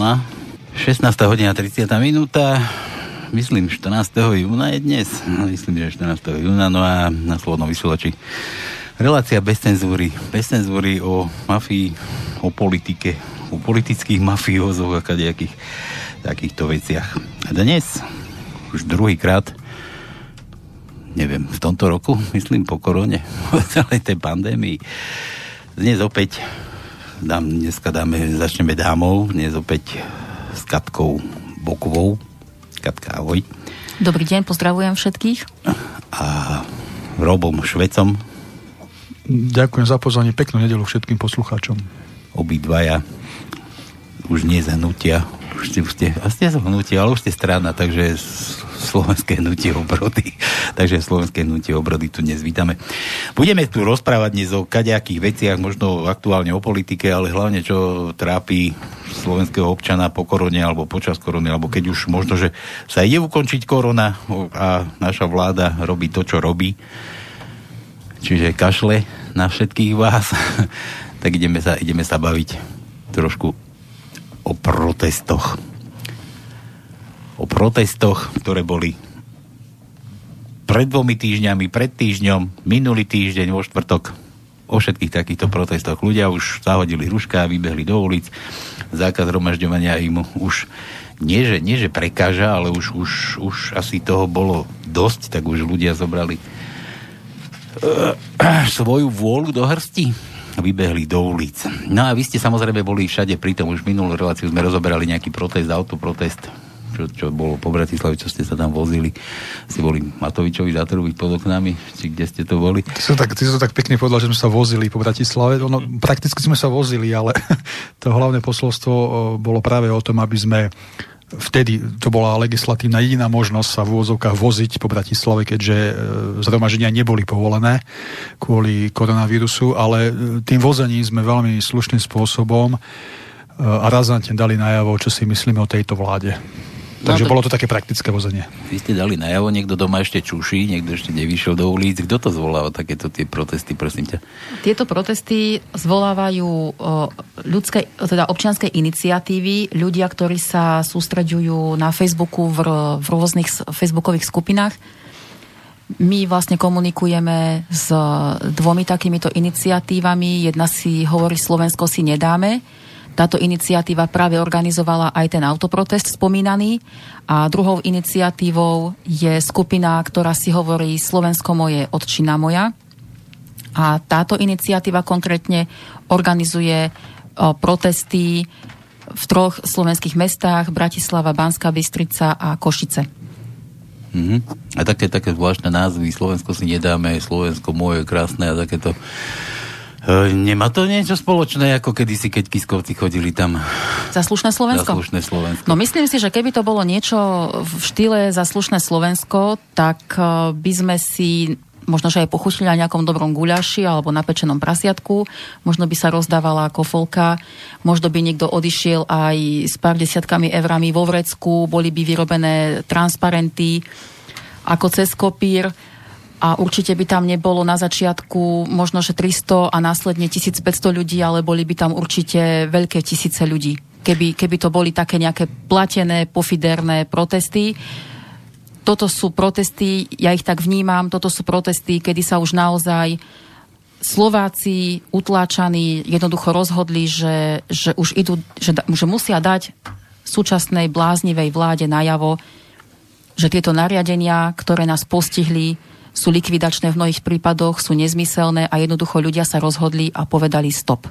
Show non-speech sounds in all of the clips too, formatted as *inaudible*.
nedela. 16. hodina 30. minúta. Myslím, 14. júna je dnes. Myslím, že 14. júna. No a na Slobodnom vysielači relácia bez cenzúry. Bez cenzúry o mafii, o politike, o politických mafiózoch a kadejakých takýchto veciach. A dnes, už druhýkrát, neviem, v tomto roku, myslím po korone, *laughs* po celej tej pandémii, dnes opäť dám, dneska dáme, začneme dámou, dnes opäť s Katkou Bokovou. Katka, ahoj. Dobrý deň, pozdravujem všetkých. A Robom Švecom. Ďakujem za pozvanie, peknú nedelu všetkým poslucháčom. Obidvaja už nie zahnutia, už ste, už ste, ste hnutie, ale už ste strana, takže slovenské hnutie obrody. *laughs* Takže slovenské hnutie obrody tu dnes vítame. Budeme tu rozprávať dnes o kadejakých veciach, možno aktuálne o politike, ale hlavne čo trápi slovenského občana po korone alebo počas korony, alebo keď už možno, že sa ide ukončiť korona a naša vláda robí to, čo robí. Čiže kašle na všetkých vás. *laughs* tak ideme sa, ideme sa baviť trošku o protestoch. O protestoch, ktoré boli pred dvomi týždňami, pred týždňom, minulý týždeň, vo štvrtok, o všetkých takýchto protestoch. Ľudia už zahodili ruška, vybehli do ulic, zákaz romažďovania im už nie že, nie, že prekáža, ale už, už, už asi toho bolo dosť, tak už ľudia zobrali uh, svoju vôľu do hrsti vybehli do ulic. No a vy ste samozrejme boli všade pri tom, už minulú reláciu sme rozoberali nejaký protest, autoprotest čo, čo bolo po Bratislavi, čo ste sa tam vozili. Ste boli Matovičovi, Zátorovi pod oknami, či kde ste to boli? Ty som tak, som tak pekne povedal, že sme sa vozili po Bratislave. Ono, prakticky sme sa vozili, ale *laughs* to hlavné posolstvo bolo práve o tom, aby sme vtedy to bola legislatívna jediná možnosť sa v úvozovkách voziť po Bratislave, keďže e, zhromaždenia neboli povolené kvôli koronavírusu, ale e, tým vozením sme veľmi slušným spôsobom e, a razantne dali najavo, čo si myslíme o tejto vláde. No, Takže to... bolo to také praktické vozenie. Vy ste dali najavo, niekto doma ešte čuší, niekto ešte nevyšiel do ulic. Kto to zvoláva takéto tie protesty, prosím ťa? Tieto protesty zvolávajú o, ľudské, teda občianské iniciatívy, ľudia, ktorí sa sústreďujú na Facebooku v, v rôznych facebookových skupinách. My vlastne komunikujeme s dvomi takýmito iniciatívami. Jedna si hovorí Slovensko si nedáme, táto iniciatíva práve organizovala aj ten autoprotest spomínaný a druhou iniciatívou je skupina, ktorá si hovorí Slovensko moje, odčina moja. A táto iniciatíva konkrétne organizuje protesty v troch slovenských mestách Bratislava, Banská Bystrica a Košice. Mm-hmm. A také, také zvláštne názvy, Slovensko si nedáme, Slovensko moje, krásne a takéto nemá to niečo spoločné, ako kedysi, keď Kiskovci chodili tam. Za slušné Slovensko? Za slušné Slovensko. No myslím si, že keby to bolo niečo v štýle za slušné Slovensko, tak e, by sme si možno, že aj pochutili na nejakom dobrom guľaši alebo na pečenom prasiatku, možno by sa rozdávala kofolka, možno by niekto odišiel aj s pár desiatkami eurami vo vrecku, boli by vyrobené transparenty ako cez kopír a určite by tam nebolo na začiatku možno, že 300 a následne 1500 ľudí, ale boli by tam určite veľké tisíce ľudí. Keby, keby to boli také nejaké platené, pofiderné protesty. Toto sú protesty, ja ich tak vnímam, toto sú protesty, kedy sa už naozaj Slováci utláčaní jednoducho rozhodli, že, že už idú, že, že musia dať súčasnej bláznivej vláde najavo, že tieto nariadenia, ktoré nás postihli, sú likvidačné v mnohých prípadoch, sú nezmyselné a jednoducho ľudia sa rozhodli a povedali stop.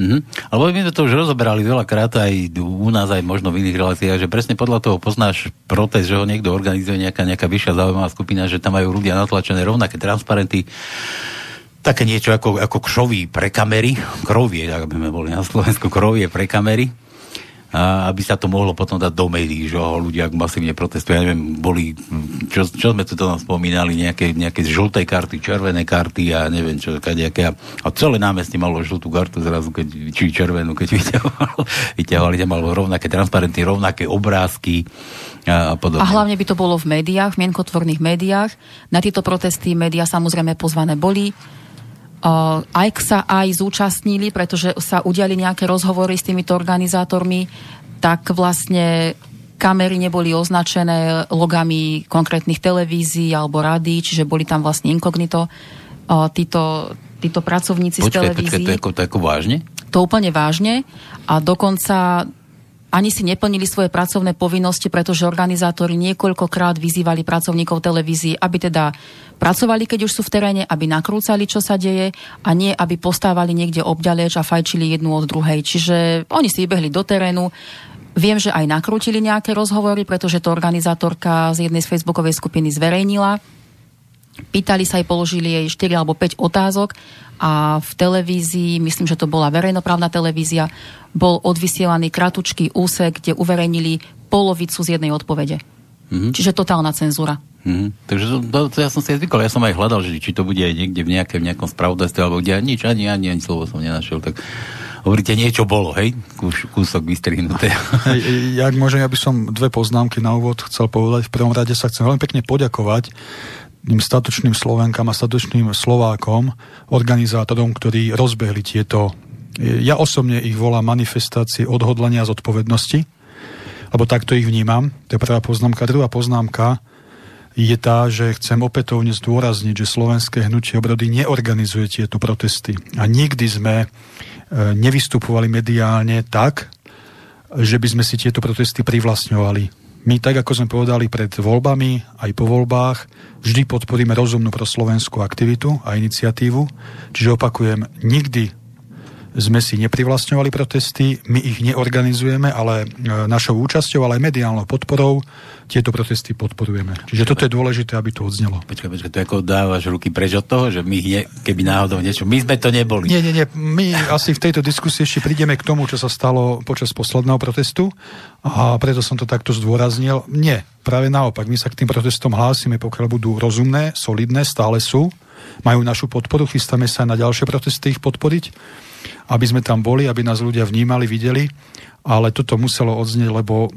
Mm-hmm. Alebo my sme to už rozoberali veľakrát aj u nás, aj možno v iných reláciách, že presne podľa toho poznáš protest, že ho niekto organizuje, nejaká, nejaká vyššia zaujímavá skupina, že tam majú ľudia natlačené rovnaké transparenty, také niečo ako, ako kšoví pre kamery, krovie, ak by sme boli na Slovensku, krovie pre kamery aby sa to mohlo potom dať do médií, že ľudia masívne protestujú. Ja neviem, boli, čo, čo sme tu tam spomínali, nejaké, nejaké žlté karty, červené karty a neviem čo, kadejaké. A celé námestí malo žltú kartu zrazu, keď, či červenú, keď *laughs* vyťahovali, vyťahovali tam malo rovnaké transparenty, rovnaké obrázky a, a podobne. A hlavne by to bolo v médiách, v mienkotvorných médiách. Na tieto protesty médiá samozrejme pozvané boli aj sa aj zúčastnili, pretože sa udiali nejaké rozhovory s týmito organizátormi, tak vlastne kamery neboli označené logami konkrétnych televízií alebo rádií, čiže boli tam vlastne inkognito títo, títo pracovníci počkej, z televízií. Počkaj, to je ako, to je ako vážne? To úplne vážne a dokonca ani si neplnili svoje pracovné povinnosti, pretože organizátori niekoľkokrát vyzývali pracovníkov televízií, aby teda pracovali, keď už sú v teréne, aby nakrúcali, čo sa deje a nie, aby postávali niekde obďaleč a fajčili jednu od druhej. Čiže oni si vybehli do terénu, Viem, že aj nakrútili nejaké rozhovory, pretože to organizátorka z jednej z facebookovej skupiny zverejnila. Pýtali sa aj, položili jej 4 alebo 5 otázok a v televízii, myslím, že to bola verejnoprávna televízia, bol odvysielaný kratučký úsek, kde uverejnili polovicu z jednej odpovede. Mm-hmm. Čiže totálna cenzúra. Mm-hmm. Takže to, to, to, ja som si aj zvykol, ja som aj hľadal, že či to bude aj niekde v, nejaké, v nejakom spravodajstve, alebo kde nič, ani, ani, ani slovo som nenašiel. Tak hovoríte, niečo bolo, hej? Kús, kúsok vystrihnuté. *laughs* Jak môžem, ja by som dve poznámky na úvod chcel povedať. V prvom rade sa chcem veľmi pekne poďakovať tým statočným Slovenkám a statočným Slovákom, organizátorom, ktorí rozbehli tieto, ja osobne ich volám manifestácie odhodlania a zodpovednosti, lebo takto ich vnímam. To je prvá poznámka. Druhá poznámka je tá, že chcem opätovne zdôrazniť, že slovenské hnutie obrody neorganizuje tieto protesty. A nikdy sme e, nevystupovali mediálne tak, že by sme si tieto protesty privlastňovali. My, tak ako sme povedali pred voľbami, aj po voľbách, vždy podporíme rozumnú proslovenskú aktivitu a iniciatívu. Čiže opakujem, nikdy sme si neprivlastňovali protesty, my ich neorganizujeme, ale e, našou účasťou, ale aj mediálnou podporou tieto protesty podporujeme. Čiže toto je dôležité, aby to odznelo. Počkaj, počkaj, to ako dávaš ruky preč od toho, že my ne, keby náhodou niečo, my sme to neboli. Nie, nie, nie, my asi v tejto diskusii ešte prídeme k tomu, čo sa stalo počas posledného protestu a preto som to takto zdôraznil. Nie, práve naopak, my sa k tým protestom hlásime, pokiaľ budú rozumné, solidné, stále sú, majú našu podporu, chystáme sa na ďalšie protesty ich podporiť aby sme tam boli, aby nás ľudia vnímali, videli, ale toto muselo odznieť, lebo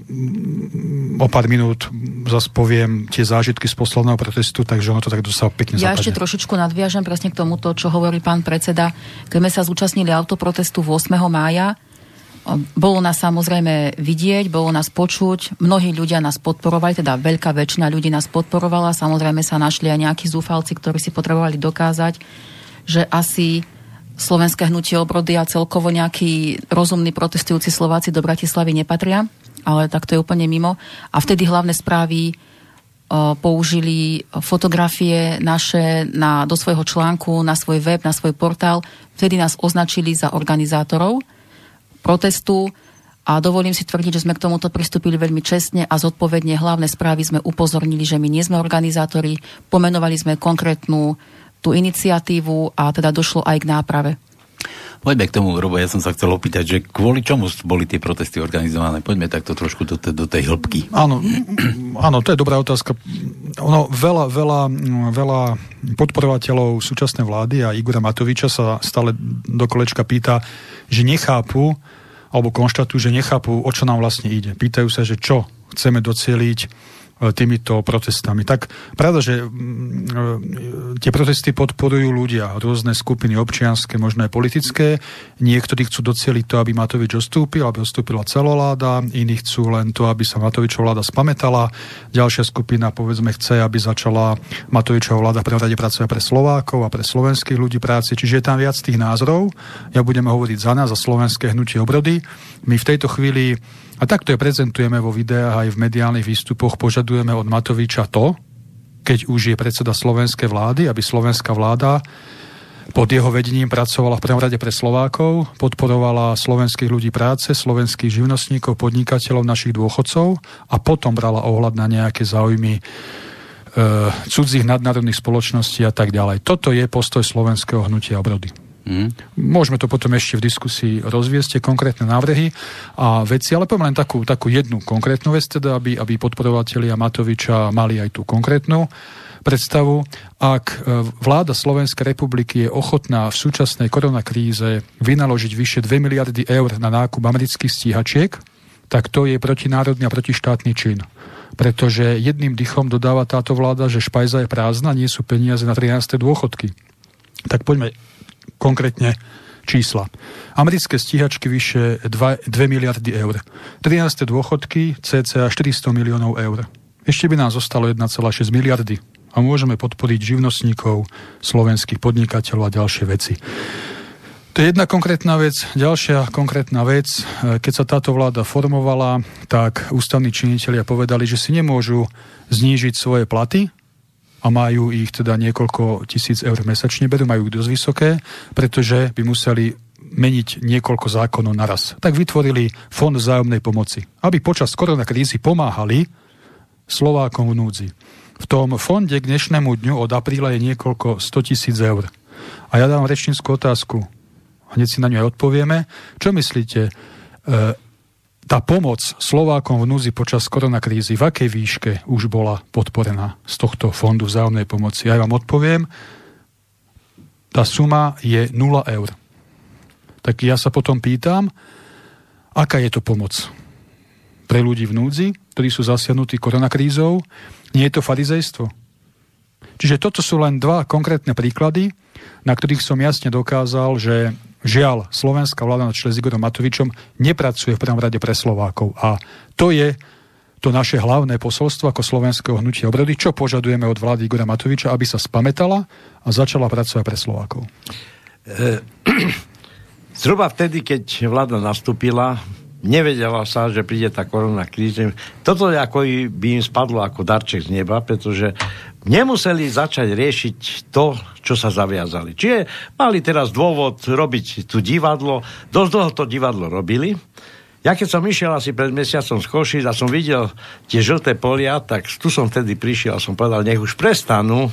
o pár minút zase poviem tie zážitky z posledného protestu, takže ono to tak dosah pekne Ja zapadne. ešte trošičku nadviažem presne k tomuto, čo hovorí pán predseda. Keď sme sa zúčastnili autoprotestu 8. mája, bolo nás samozrejme vidieť, bolo nás počuť, mnohí ľudia nás podporovali, teda veľká väčšina ľudí nás podporovala, samozrejme sa našli aj nejakí zúfalci, ktorí si potrebovali dokázať, že asi slovenské hnutie obrody a celkovo nejakí rozumní protestujúci Slováci do Bratislavy nepatria, ale tak to je úplne mimo. A vtedy hlavné správy o, použili fotografie naše na, do svojho článku, na svoj web, na svoj portál. Vtedy nás označili za organizátorov protestu a dovolím si tvrdiť, že sme k tomuto pristúpili veľmi čestne a zodpovedne. Hlavné správy sme upozornili, že my nie sme organizátori, pomenovali sme konkrétnu tú iniciatívu a teda došlo aj k náprave. Poďme k tomu, Robo, ja som sa chcel opýtať, že kvôli čomu boli tie protesty organizované? Poďme takto trošku do, do tej hĺbky. Áno, áno, to je dobrá otázka. Ono, veľa, veľa, veľa podporovateľov súčasnej vlády a Igora Matoviča sa stále do kolečka pýta, že nechápu, alebo konštatujú, že nechápu, o čo nám vlastne ide. Pýtajú sa, že čo chceme docieliť týmito protestami. Tak pravda, že mm, e, tie protesty podporujú ľudia, rôzne skupiny občianske, možno aj politické. Niektorí chcú docieliť to, aby Matovič odstúpil, aby odstúpila celoláda, iní chcú len to, aby sa Matovičová vláda spametala. Ďalšia skupina, povedzme, chce, aby začala Matovičová vláda v prvom rade pracovať pre Slovákov a pre slovenských ľudí práci. Čiže je tam viac tých názorov. Ja budeme hovoriť za nás, za slovenské hnutie obrody. My v tejto chvíli a takto je prezentujeme vo videách aj v mediálnych výstupoch. Požadujeme od Matoviča to, keď už je predseda slovenskej vlády, aby slovenská vláda pod jeho vedením pracovala v prvom rade pre Slovákov, podporovala slovenských ľudí práce, slovenských živnostníkov, podnikateľov, našich dôchodcov a potom brala ohľad na nejaké záujmy e, cudzích nadnárodných spoločností a tak ďalej. Toto je postoj slovenského hnutia obrody. Mm. Môžeme to potom ešte v diskusii rozviesť, tie konkrétne návrhy a veci, ale poviem len takú, takú jednu konkrétnu vec, teda, aby, aby podporovatelia Matoviča mali aj tú konkrétnu predstavu. Ak e, vláda Slovenskej republiky je ochotná v súčasnej koronakríze vynaložiť vyše 2 miliardy eur na nákup amerických stíhačiek, tak to je protinárodný a protištátny čin. Pretože jedným dychom dodáva táto vláda, že špajza je prázdna, nie sú peniaze na 13. dôchodky. Tak poďme konkrétne čísla. Americké stíhačky vyše 2, 2 miliardy eur. 13. dôchodky cca 400 miliónov eur. Ešte by nám zostalo 1,6 miliardy a môžeme podporiť živnostníkov, slovenských podnikateľov a ďalšie veci. To je jedna konkrétna vec. Ďalšia konkrétna vec, keď sa táto vláda formovala, tak ústavní činitelia povedali, že si nemôžu znížiť svoje platy a majú ich teda niekoľko tisíc eur mesačne, berú, majú dosť vysoké, pretože by museli meniť niekoľko zákonov naraz. Tak vytvorili fond vzájomnej pomoci, aby počas koronakrízy pomáhali Slovákom v núdzi. V tom fonde k dnešnému dňu od apríla je niekoľko 100 tisíc eur. A ja dám rečníckú otázku hneď si na ňu aj odpovieme. Čo myslíte, e, tá pomoc Slovákom v núzi počas koronakrízy, v akej výške už bola podporená z tohto fondu vzájomnej pomoci? Ja vám odpoviem, tá suma je 0 eur. Tak ja sa potom pýtam, aká je to pomoc pre ľudí v núdzi, ktorí sú zasiahnutí koronakrízou? Nie je to farizejstvo? Čiže toto sú len dva konkrétne príklady, na ktorých som jasne dokázal, že Žiaľ, slovenská vláda na čele s Igorom Matovičom nepracuje v prvom rade pre Slovákov. A to je to naše hlavné posolstvo ako slovenského hnutia obrody, čo požadujeme od vlády Igora Matoviča, aby sa spametala a začala pracovať pre Slovákov. E, *clears throat* zhruba vtedy, keď vláda nastúpila, nevedela sa, že príde tá korona kríza. Toto ako by im spadlo ako darček z neba, pretože nemuseli začať riešiť to, čo sa zaviazali. Čiže mali teraz dôvod robiť tu divadlo, dosť dlho to divadlo robili. Ja keď som išiel asi pred mesiacom z Košic a som videl tie žlté polia, tak tu som vtedy prišiel a som povedal, nech už prestanú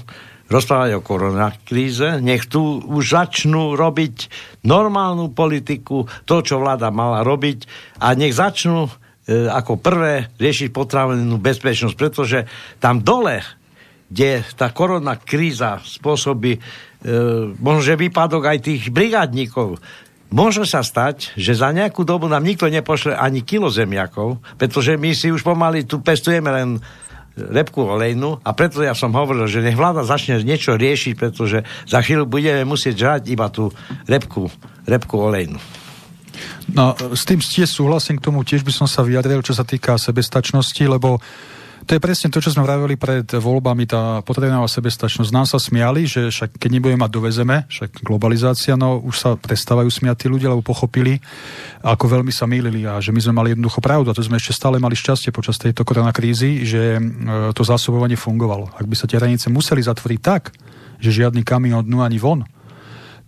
rozprávať o koronakríze, nech tu už začnú robiť normálnu politiku, to, čo vláda mala robiť a nech začnú e, ako prvé riešiť potravenú bezpečnosť, pretože tam dole kde tá korona kríza spôsobí e, možno, výpadok aj tých brigádnikov. Môže sa stať, že za nejakú dobu nám nikto nepošle ani kilo zemiakov, pretože my si už pomaly tu pestujeme len repku olejnú a preto ja som hovoril, že nech vláda začne niečo riešiť, pretože za chvíľu budeme musieť žrať iba tú repku, repku olejnú. No, s tým tiež súhlasím k tomu, tiež by som sa vyjadril, čo sa týka sebestačnosti, lebo to je presne to, čo sme vravili pred voľbami, tá potravinová sebestačnosť. Nám sa smiali, že však keď nebudeme mať dovezeme, však globalizácia, no už sa prestávajú smiať tí ľudia, lebo pochopili, ako veľmi sa mýlili a že my sme mali jednoducho pravdu a to sme ešte stále mali šťastie počas tejto koronakrízy, že e, to zásobovanie fungovalo. Ak by sa tie hranice museli zatvoriť tak, že žiadny kamión dnu ani von,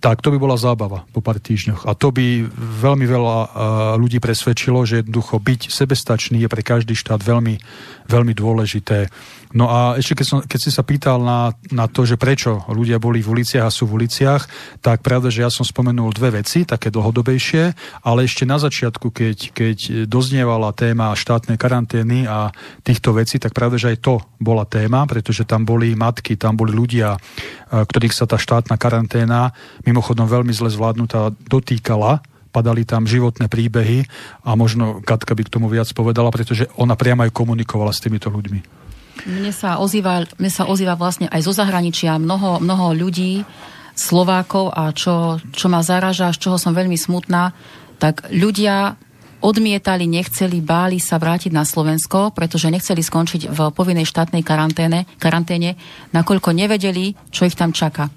tak to by bola zábava po pár týždňoch. A to by veľmi veľa uh, ľudí presvedčilo, že jednoducho byť sebestačný je pre každý štát veľmi, veľmi dôležité. No a ešte keď, som, keď si sa pýtal na, na to, že prečo ľudia boli v uliciach a sú v uliciach, tak pravda, že ja som spomenul dve veci, také dlhodobejšie, ale ešte na začiatku, keď, keď doznievala téma štátnej karantény a týchto vecí, tak pravda, že aj to bola téma, pretože tam boli matky, tam boli ľudia, ktorých sa tá štátna karanténa mimochodom veľmi zle zvládnutá dotýkala padali tam životné príbehy a možno Katka by k tomu viac povedala, pretože ona priamo aj komunikovala s týmito ľuďmi. Mne sa ozýva, mne sa ozýva vlastne aj zo zahraničia mnoho, mnoho ľudí, Slovákov a čo, čo ma zaraža, z čoho som veľmi smutná, tak ľudia odmietali, nechceli, báli sa vrátiť na Slovensko, pretože nechceli skončiť v povinnej štátnej karanténe, karanténe, nakoľko nevedeli, čo ich tam čaká.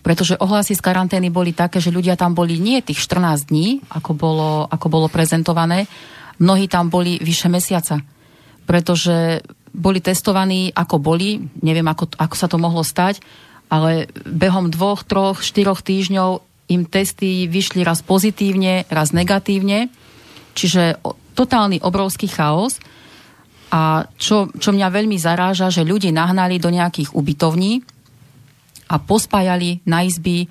Pretože ohlasy z karantény boli také, že ľudia tam boli nie tých 14 dní, ako bolo, ako bolo prezentované, mnohí tam boli vyše mesiaca. Pretože boli testovaní ako boli, neviem ako, ako sa to mohlo stať, ale behom dvoch, troch, štyroch týždňov im testy vyšli raz pozitívne, raz negatívne, čiže totálny obrovský chaos. A čo, čo mňa veľmi zaráža, že ľudí nahnali do nejakých ubytovní a pospájali na izby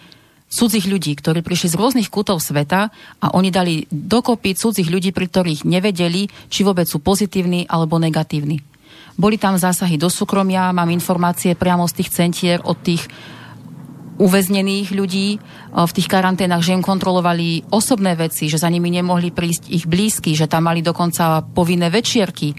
cudzích ľudí, ktorí prišli z rôznych kútov sveta a oni dali dokopy cudzích ľudí, pri ktorých nevedeli, či vôbec sú pozitívni alebo negatívni. Boli tam zásahy do súkromia, mám informácie priamo z tých centier od tých uväznených ľudí e, v tých karanténach, že im kontrolovali osobné veci, že za nimi nemohli prísť ich blízky, že tam mali dokonca povinné večierky,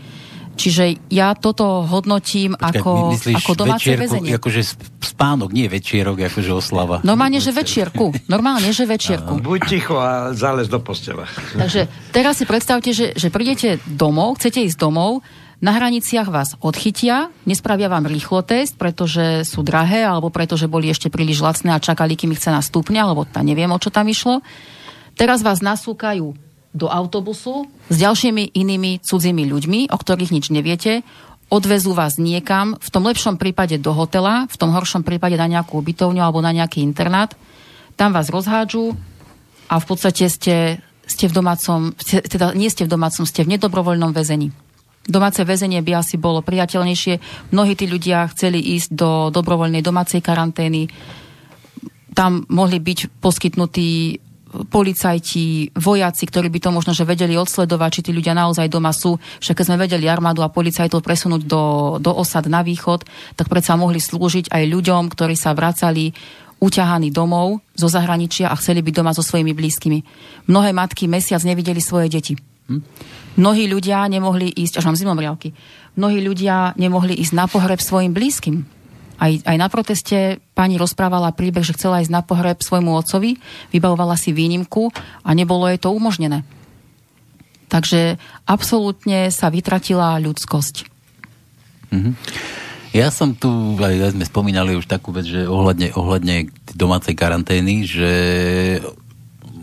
Čiže ja toto hodnotím Počkaj, ako, my- myslíš ako domáce večierku, väzenie. Akože sp- spánok, nie večierok, akože oslava. Normálne, že večierku. Normálne, že večierku. Buď ticho a zález do postela. Takže teraz si predstavte, že, že prídete domov, chcete ísť domov, na hraniciach vás odchytia, nespravia vám rýchlo test, pretože sú drahé, alebo pretože boli ešte príliš lacné a čakali, kým ich cena stúpne, alebo tá neviem, o čo tam išlo. Teraz vás nasúkajú do autobusu s ďalšími inými cudzími ľuďmi, o ktorých nič neviete, odvezú vás niekam, v tom lepšom prípade do hotela, v tom horšom prípade na nejakú ubytovňu alebo na nejaký internát. Tam vás rozhádžu a v podstate ste, ste v domácom, teda nie ste v domácom, ste v nedobrovoľnom väzení. Domáce väzenie by asi bolo priateľnejšie. Mnohí tí ľudia chceli ísť do dobrovoľnej domácej karantény. Tam mohli byť poskytnutí policajti, vojaci, ktorí by to možno že vedeli odsledovať, či tí ľudia naozaj doma sú. Však keď sme vedeli armádu a policajtov presunúť do, do osad na východ, tak predsa mohli slúžiť aj ľuďom, ktorí sa vracali uťahaní domov zo zahraničia a chceli byť doma so svojimi blízkymi. Mnohé matky mesiac nevideli svoje deti. Mnohí ľudia nemohli ísť, až mám zimomriavky, mnohí ľudia nemohli ísť na pohreb svojim blízkym. Aj, aj na proteste pani rozprávala príbeh, že chcela ísť na pohreb svojmu otcovi, vybavovala si výnimku a nebolo jej to umožnené. Takže absolútne sa vytratila ľudskosť. Ja som tu, aj sme spomínali už takú vec, že ohľadne, ohľadne domácej karantény, že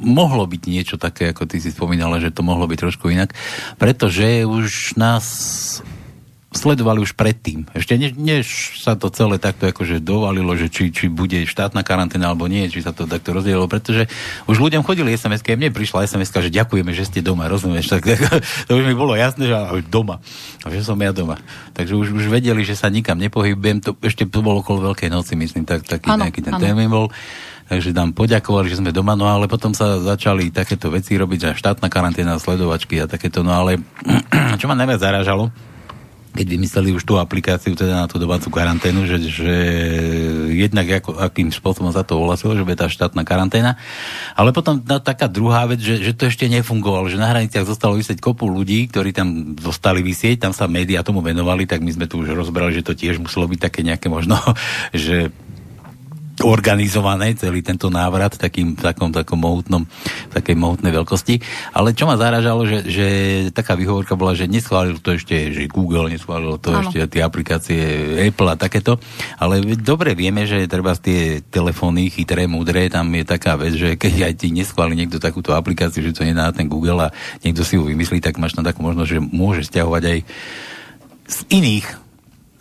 mohlo byť niečo také, ako ty si spomínala, že to mohlo byť trošku inak, pretože už nás sledovali už predtým. Ešte než, než sa to celé takto akože dovalilo, že či, či bude štátna karanténa alebo nie, či sa to takto rozdielilo, pretože už ľuďom chodili SMS-ky, a mne prišla SMS-ka, že ďakujeme, že ste doma, rozumieš? Tak, *laughs* to už mi bolo jasné, že doma. A že som ja doma. Takže už, už vedeli, že sa nikam nepohybujem. To, ešte to bolo okolo Veľkej noci, myslím, tak, taký Áno, nejaký ten áno. termín bol. Takže nám poďakovali, že sme doma, no ale potom sa začali takéto veci robiť, že štátna karanténa, sledovačky a takéto, no ale *clears throat* čo ma najviac zarážalo, keď vymysleli už tú aplikáciu teda na tú domácu karanténu, že, že jednak ako, akým spôsobom sa to ohlasilo, že bude tá štátna karanténa, ale potom tá, taká druhá vec, že, že to ešte nefungovalo, že na hraniciach zostalo vysieť kopu ľudí, ktorí tam zostali vysieť, tam sa médiá tomu venovali, tak my sme tu už rozbrali, že to tiež muselo byť také nejaké možno, *laughs* že organizované celý tento návrat takým, takom, takom mohutnom, takej mohutnej veľkosti. Ale čo ma zaražalo, že, že taká výhovorka bola, že neschválil to ešte, že Google neschválil to Áno. ešte tie aplikácie Apple a takéto. Ale dobre vieme, že treba tie telefóny chytré, múdre, tam je taká vec, že keď aj ti neschváli niekto takúto aplikáciu, že to nedá na ten Google a niekto si ju vymyslí, tak máš tam takú možnosť, že môže stiahovať aj z iných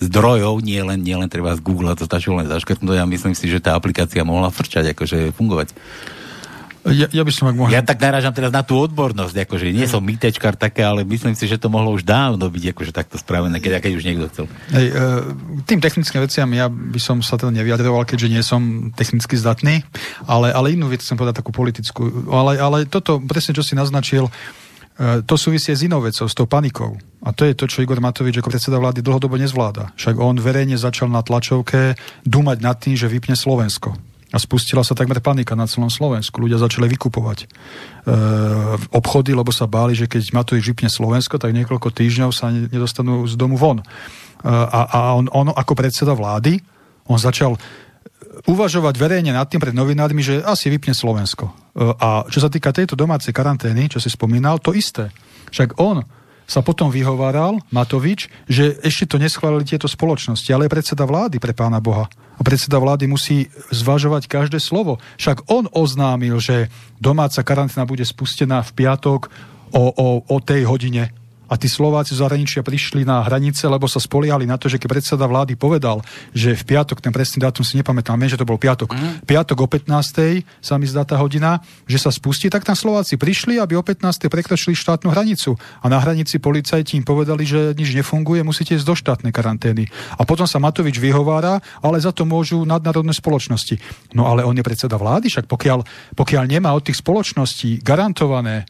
zdrojov, nie len, nie len treba z Google, to stačilo len zaškrtnúť a myslím si, že tá aplikácia mohla frčať, akože fungovať. Ja, ja by som, ak mohol... Ja tak narážam teraz na tú odbornosť, akože nie som mytečkar také, ale myslím si, že to mohlo už dávno byť akože takto spravené, keď, keď už niekto chcel. Hej, e, tým technickým veciam ja by som sa teda nevyjadroval, keďže nie som technicky zdatný, ale, ale inú vec chcem povedať takú politickú. Ale, ale toto, presne čo si naznačil, e, to súvisie s inou vecou, s tou panikou. A to je to, čo Igor Matovič ako predseda vlády dlhodobo nezvláda. Však on verejne začal na tlačovke dumať nad tým, že vypne Slovensko. A spustila sa takmer panika na celom Slovensku. Ľudia začali vykupovať e, obchody, lebo sa báli, že keď Matovič vypne Slovensko, tak niekoľko týždňov sa ne- nedostanú z domu von. E, a a on, on ako predseda vlády, on začal uvažovať verejne nad tým pred novinármi, že asi vypne Slovensko. E, A čo sa týka tejto domácej karantény, čo si spomínal, to isté. Však on sa potom vyhováral, Matovič, že ešte to neschválili tieto spoločnosti, ale je predseda vlády pre pána Boha. A predseda vlády musí zvažovať každé slovo. Však on oznámil, že domáca karanténa bude spustená v piatok o, o, o tej hodine. A tí Slováci z zahraničia prišli na hranice, lebo sa spoliehali na to, že keď predseda vlády povedal, že v piatok, ten presný dátum si nepamätám, viem, že to bol piatok, mm. piatok o 15. sa mi zdá tá hodina, že sa spustí, tak tam Slováci prišli, aby o 15. prekročili štátnu hranicu. A na hranici policajti im povedali, že nič nefunguje, musíte ísť do štátnej karantény. A potom sa Matovič vyhovára, ale za to môžu nadnárodné spoločnosti. No ale on je predseda vlády, však pokiaľ, pokiaľ nemá od tých spoločností garantované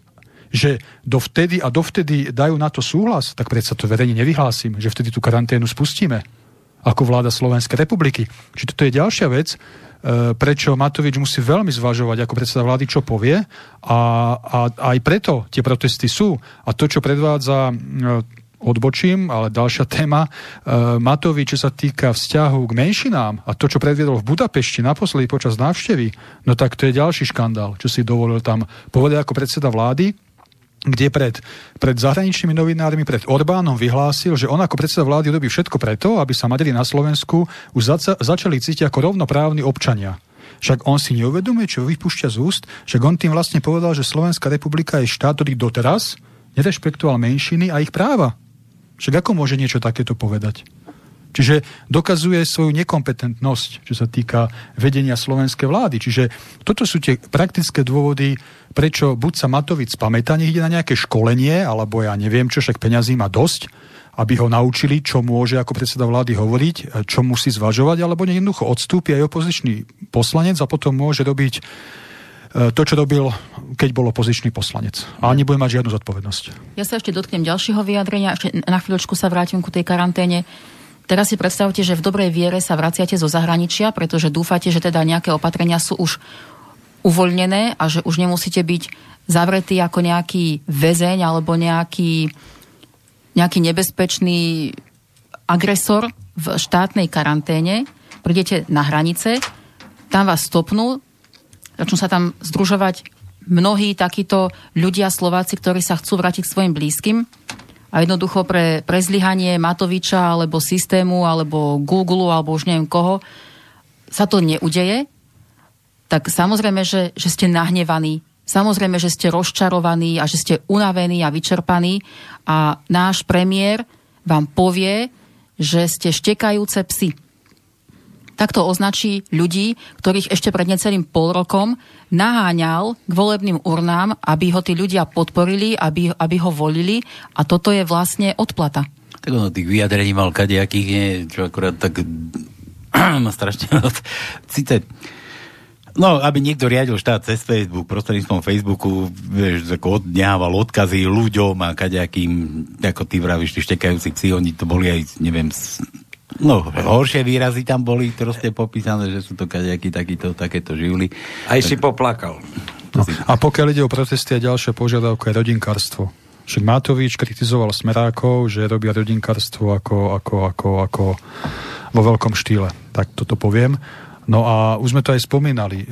že dovtedy a dovtedy dajú na to súhlas, tak predsa to verejne nevyhlásim, že vtedy tú karanténu spustíme ako vláda Slovenskej republiky. Čiže toto je ďalšia vec, e, prečo Matovič musí veľmi zvažovať ako predseda vlády, čo povie a, a aj preto tie protesty sú. A to, čo predvádza e, odbočím, ale ďalšia téma. E, čo sa týka vzťahu k menšinám a to, čo predviedol v Budapešti naposledy počas návštevy, no tak to je ďalší škandál, čo si dovolil tam povedať ako predseda vlády, kde pred, pred zahraničnými novinármi, pred Orbánom vyhlásil, že on ako predseda vlády robí všetko preto, aby sa Maďari na Slovensku už zaca- začali cítiť ako rovnoprávni občania. Však on si neuvedomuje, čo vypúšťa z úst, však on tým vlastne povedal, že Slovenská republika je štát, ktorý doteraz nerešpektoval menšiny a ich práva. Však ako môže niečo takéto povedať? Čiže dokazuje svoju nekompetentnosť, čo sa týka vedenia slovenskej vlády. Čiže toto sú tie praktické dôvody, prečo buď sa Matovic pamätá, nech ide na nejaké školenie, alebo ja neviem čo, však peňazí má dosť, aby ho naučili, čo môže ako predseda vlády hovoriť, čo musí zvažovať, alebo jednoducho odstúpi aj opozičný poslanec a potom môže robiť E, to, čo robil, keď bol opozičný poslanec. A nebude mať žiadnu zodpovednosť. Ja sa ešte dotknem ďalšieho vyjadrenia, ešte na chvíľočku sa vrátim ku tej karanténe. Teraz si predstavte, že v dobrej viere sa vraciate zo zahraničia, pretože dúfate, že teda nejaké opatrenia sú už uvoľnené a že už nemusíte byť zavretý ako nejaký väzeň alebo nejaký, nejaký nebezpečný agresor v štátnej karanténe. Prídete na hranice, tam vás stopnú, Začnú sa tam združovať mnohí takíto ľudia, Slováci, ktorí sa chcú vrátiť k svojim blízkym a jednoducho pre, pre zlyhanie Matoviča alebo systému alebo Google alebo už neviem koho sa to neudeje, tak samozrejme, že, že ste nahnevaní. Samozrejme, že ste rozčarovaní a že ste unavení a vyčerpaní a náš premiér vám povie, že ste štekajúce psy takto označí ľudí, ktorých ešte pred necelým pol rokom naháňal k volebným urnám, aby ho tí ľudia podporili, aby, aby ho volili a toto je vlastne odplata. Tak ono tých vyjadrení mal kadejakých, nie, čo akurát tak *clears throat* ma strašne *laughs* Sice No, aby niekto riadil štát cez Facebook, prostredníctvom Facebooku, vieš, ako odňával odkazy ľuďom a kadejakým, ako ty vravíš, tí štekajúci psi, oni to boli aj, neviem, No, horšie výrazy tam boli proste popísané, že sú to kadejakí takýto, takéto živly. Aj si poplakal. No, a pokiaľ ide o protesty a ďalšie požiadavky, je rodinkarstvo. Však Matovič kritizoval smerákov, že robia rodinkarstvo ako, ako, ako, ako vo veľkom štýle. Tak toto poviem. No a už sme to aj spomínali.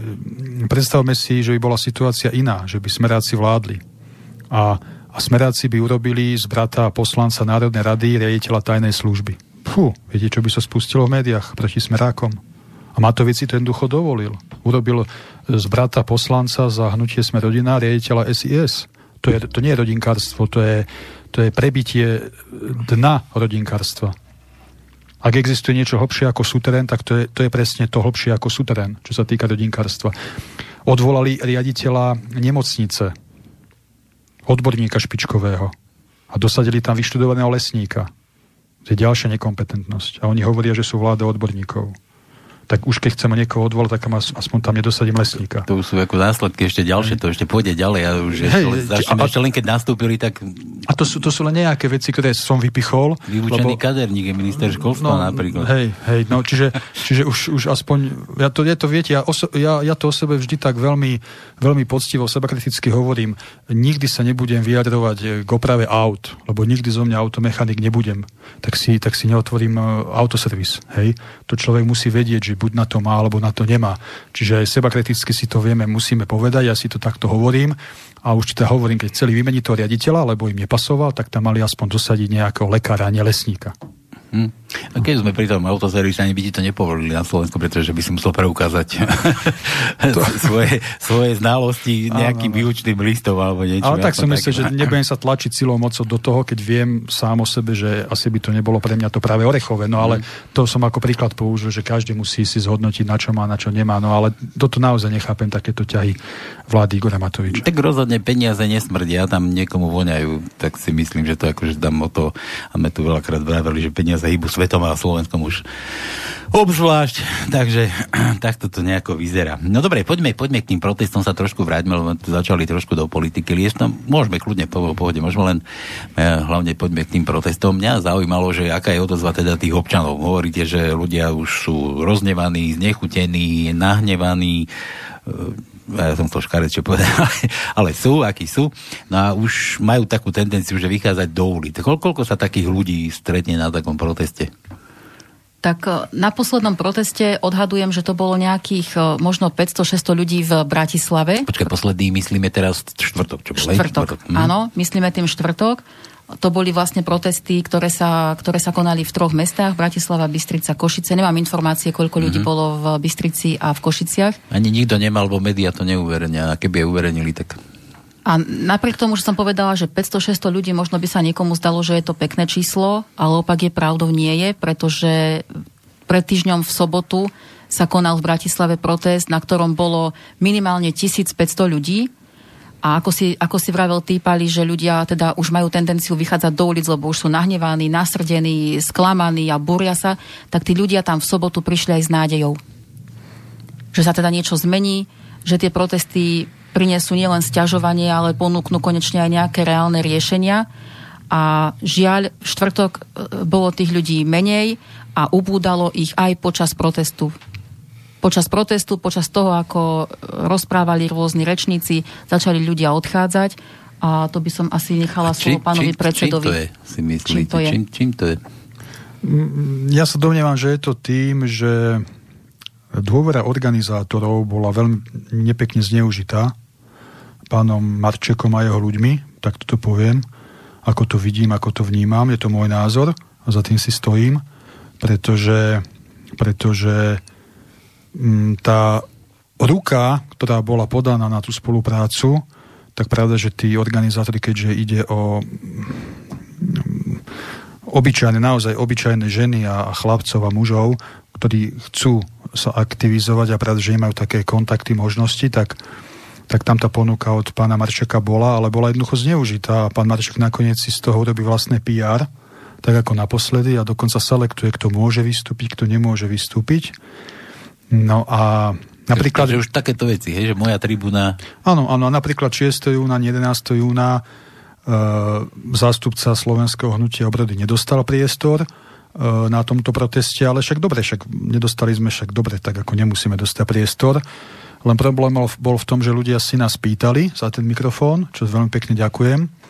Predstavme si, že by bola situácia iná, že by smeráci vládli. A, a smeráci by urobili z brata poslanca Národnej rady riaditeľa tajnej služby Fú, viete, čo by sa spustilo v médiách proti smerákom? A Matovic si to jednoducho dovolil. Urobil z brata poslanca za hnutie sme rodina riaditeľa SIS. To, je, to nie je rodinkárstvo, to je, to je prebitie dna rodinkárstva. Ak existuje niečo hlbšie ako suterén, tak to je, to je presne to hlbšie ako suterén, čo sa týka rodinkárstva. Odvolali riaditeľa nemocnice, odborníka špičkového a dosadili tam vyštudovaného lesníka. Je ďalšia nekompetentnosť. A oni hovoria, že sú vláda odborníkov tak už keď chceme niekoho odvolať, tak aspoň tam nedosadím lesníka. To sú ako následky ešte ďalšie, to ešte pôjde ďalej. A už hey, začneme, a, ešte len keď nastúpili, tak... A to sú, to sú len nejaké veci, ktoré som vypichol. Vyučený lebo... kaderník je minister školstva no, napríklad. Hej, hej, no čiže, čiže už, už aspoň, ja to, ja to viete, ja, oso, ja, ja to o sebe vždy tak veľmi, veľmi poctivo, sebakriticky hovorím, nikdy sa nebudem vyjadrovať k oprave aut, lebo nikdy zo mňa automechanik nebudem. Tak si, tak si neotvorím e, autoservis. Hej? To človek musí vedieť, že buď na to má, alebo na to nemá. Čiže seba kriticky si to vieme, musíme povedať, ja si to takto hovorím a už teda hovorím, keď chceli vymeniť toho riaditeľa, lebo im nepasoval, tak tam mali aspoň dosadiť nejakého lekára, a lesníka. Hm. A keď sme pri tom autoservise, ani by ti to nepovolili na Slovensku, pretože by si musel preukázať to... *laughs* svoje, svoje znalosti nejakým áno, výučným listom alebo niečo. Ale tak som myslel, že nebudem sa tlačiť silou mocou do toho, keď viem sám o sebe, že asi by to nebolo pre mňa to práve orechové. No ale hm. to som ako príklad použil, že každý musí si zhodnotiť, na čo má, na čo nemá. No ale toto naozaj nechápem, takéto ťahy vlády Igora Matoviča. Tak rozhodne peniaze nesmrdia, tam niekomu voňajú, tak si myslím, že to akože tam o to, a sme tu veľakrát vraveli, že peniaze hýbu svetom a Slovenskom už obzvlášť, takže *clears throat* takto to nejako vyzerá. No dobre, poďme, poďme k tým protestom sa trošku vráťme, lebo začali trošku do politiky liesť. No, môžeme kľudne po pohode, môžeme len ja, e, hlavne poďme k tým protestom. Mňa zaujímalo, že aká je odozva teda tých občanov. Hovoríte, že ľudia už sú roznevaní, znechutení, nahnevaní, e, ja som to škareč čo povedal, *laughs* ale sú, akí sú, no a už majú takú tendenciu, že vychádzať do ulic. Koľko sa takých ľudí stretne na takom proteste? Tak e, na poslednom proteste odhadujem, že to bolo nejakých e, možno 500-600 ľudí v Bratislave. Počkaj, posledný myslíme teraz štvrtok, čo bol? Štvrtok, štvrtok. Hm. áno, myslíme tým štvrtok. To boli vlastne protesty, ktoré sa, ktoré sa konali v troch mestách, Bratislava, Bystrica, Košice. Nemám informácie, koľko ľudí mm-hmm. bolo v Bystrici a v Košiciach. Ani nikto nemal, bo médiá to neuverenia. A keby je uverejnili, tak... A napriek tomu, že som povedala, že 500-600 ľudí, možno by sa niekomu zdalo, že je to pekné číslo, ale opak je pravdou nie je, pretože pred týždňom v sobotu sa konal v Bratislave protest, na ktorom bolo minimálne 1500 ľudí a ako si, ako si vravel týpali, že ľudia teda už majú tendenciu vychádzať do ulic, lebo už sú nahnevaní, nasrdení, sklamaní a búria sa, tak tí ľudia tam v sobotu prišli aj s nádejou. Že sa teda niečo zmení, že tie protesty prinesú nielen stiažovanie, ale ponúknú konečne aj nejaké reálne riešenia. A žiaľ, štvrtok e, bolo tých ľudí menej a ubúdalo ich aj počas protestu počas protestu, počas toho, ako rozprávali rôzni rečníci, začali ľudia odchádzať a to by som asi nechala slovo pánovi čím, predsedovi. Čím to je, si myslíte? Čím to je? Čím, čím to je? Mm, ja sa domnievam, že je to tým, že dôvera organizátorov bola veľmi nepekne zneužitá pánom Marčekom a jeho ľuďmi, tak to poviem, ako to vidím, ako to vnímam, je to môj názor a za tým si stojím, pretože, pretože tá ruka, ktorá bola podaná na tú spoluprácu, tak pravda, že tí organizátori, keďže ide o mm, obyčajné, naozaj obyčajné ženy a chlapcov a mužov, ktorí chcú sa aktivizovať a pravda, že nemajú také kontakty, možnosti, tak, tak tam tá ponuka od pána Marčeka bola, ale bola jednoducho zneužitá a pán Marček nakoniec si z toho urobí vlastné PR, tak ako naposledy a dokonca selektuje, kto môže vystúpiť, kto nemôže vystúpiť. No a napríklad... Takže už takéto veci, hej, že moja tribúna... Áno, áno, napríklad 6. júna, 11. júna e, zástupca slovenského hnutia obrody nedostal priestor e, na tomto proteste, ale však dobre, však nedostali sme však dobre, tak ako nemusíme dostať priestor. Len problém bol v tom, že ľudia si nás pýtali za ten mikrofón, čo veľmi pekne ďakujem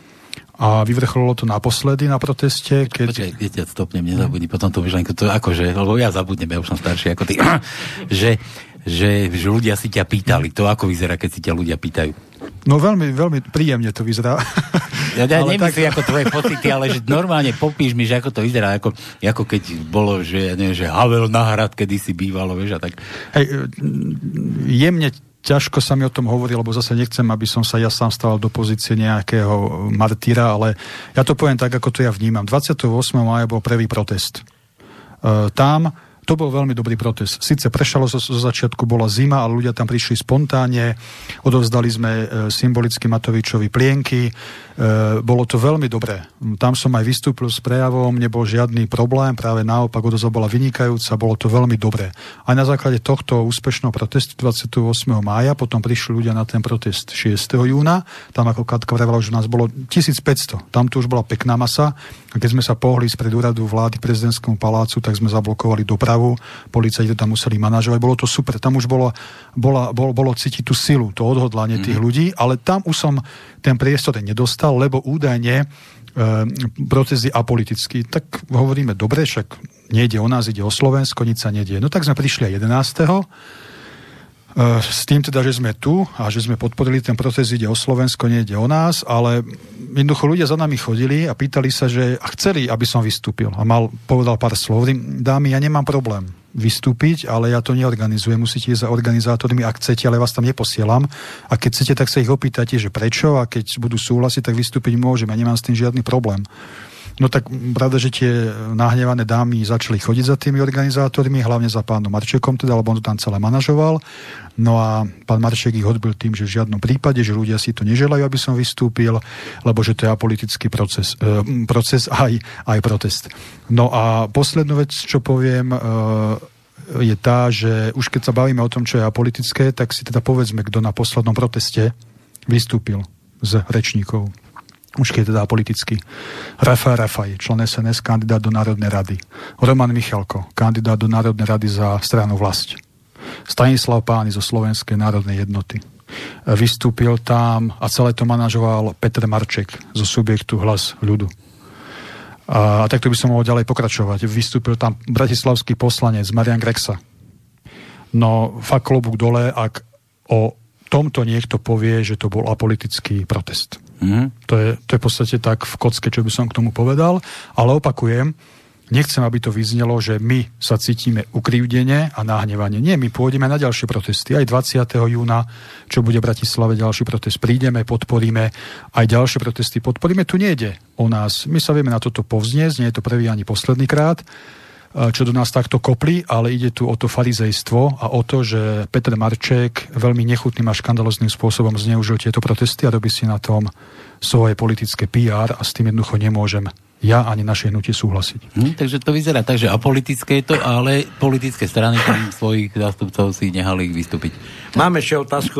a vyvrcholilo to naposledy na proteste, keď... Počkaj, ťa stopnem, nezabudni potom tú myšlenku, to akože, lebo ja zabudnem, ja už som starší ako ty, *clears throat* že, že, že ľudia si ťa pýtali, to ako vyzerá, keď si ťa ľudia pýtajú? No veľmi, veľmi príjemne to vyzerá. *laughs* Ja, ja nemyslím tak... ako tvoje pocity, ale že normálne popíš mi, že ako to vyzerá, ako, ako keď bolo, že, neviem, že Havel na hrad kedy si bývalo, vieš, a tak. Hej, jemne ťažko sa mi o tom hovorí, lebo zase nechcem, aby som sa ja sám stával do pozície nejakého martýra, ale ja to poviem tak, ako to ja vnímam. 28. maja bol prvý protest. E, tam to bol veľmi dobrý protest. Sice prešalo zo, zo začiatku, bola zima, ale ľudia tam prišli spontánne, odovzdali sme e, symbolicky Matovičovi plienky, E, bolo to veľmi dobré. Tam som aj vystúpil s prejavom, nebol žiadny problém, práve naopak odozva bola vynikajúca, bolo to veľmi dobré. Aj na základe tohto úspešného protestu 28. mája potom prišli ľudia na ten protest 6. júna, tam ako Katka vravala, že nás bolo 1500, tam tu už bola pekná masa a keď sme sa pohli spred úradu vlády k prezidentskému palácu, tak sme zablokovali dopravu, policajti to tam museli manažovať, bolo to super, tam už bolo, bola, bolo, bolo cítiť tú silu, to odhodlanie mm. tých ľudí, ale tam už som ten priestor nedostal, lebo údajne e, proces je apolitický. Tak hovoríme, dobre, však nejde o nás, ide o Slovensko, nič sa nedie. No tak sme prišli aj 11. E, s tým teda, že sme tu a že sme podporili ten proces, ide o Slovensko, nejde o nás, ale jednoducho ľudia za nami chodili a pýtali sa, že a chceli, aby som vystúpil. A mal, povedal pár slov, dámy, ja nemám problém vystúpiť, ale ja to neorganizujem, musíte ísť za organizátormi, ak chcete, ale vás tam neposielam. A keď chcete, tak sa ich opýtate, že prečo a keď budú súhlasiť, tak vystúpiť môžem. Ja nemám s tým žiadny problém. No tak pravda, že tie nahnevané dámy začali chodiť za tými organizátormi, hlavne za pánom Marčekom, teda, lebo on to tam celé manažoval. No a pán Marček ich odbil tým, že v žiadnom prípade, že ľudia si to neželajú, aby som vystúpil, lebo že to je apolitický proces, e, proces aj, aj protest. No a poslednú vec, čo poviem, e, je tá, že už keď sa bavíme o tom, čo je apolitické, tak si teda povedzme, kto na poslednom proteste vystúpil z rečníkov už keď teda politicky. Rafa Rafaj, člen SNS, kandidát do Národnej rady. Roman Michalko, kandidát do Národnej rady za stranu vlast. Stanislav Pány zo Slovenskej národnej jednoty. Vystúpil tam a celé to manažoval Petr Marček zo subjektu Hlas ľudu. A, a takto by som mohol ďalej pokračovať. Vystúpil tam bratislavský poslanec Marian Grexa. No fakt klobúk dole, ak o tomto niekto povie, že to bol apolitický protest. Mm. To, je, to je v podstate tak v kocke, čo by som k tomu povedal. Ale opakujem, Nechcem, aby to vyznelo, že my sa cítime ukrivdene a nahnevanie. Nie, my pôjdeme na ďalšie protesty. Aj 20. júna, čo bude v Bratislave ďalší protest, prídeme, podporíme. Aj ďalšie protesty podporíme. Tu nejde o nás. My sa vieme na toto povzniesť, nie je to prvý ani posledný krát čo do nás takto kopli, ale ide tu o to farizejstvo a o to, že Petr Marček veľmi nechutným a škandalozným spôsobom zneužil tieto protesty a robí si na tom svoje politické PR a s tým jednoducho nemôžem ja ani naše hnutie súhlasiť. Hm, takže to vyzerá tak, že apolitické je to, ale politické strany tam svojich zástupcov si nehali vystúpiť. Máme ešte otázku.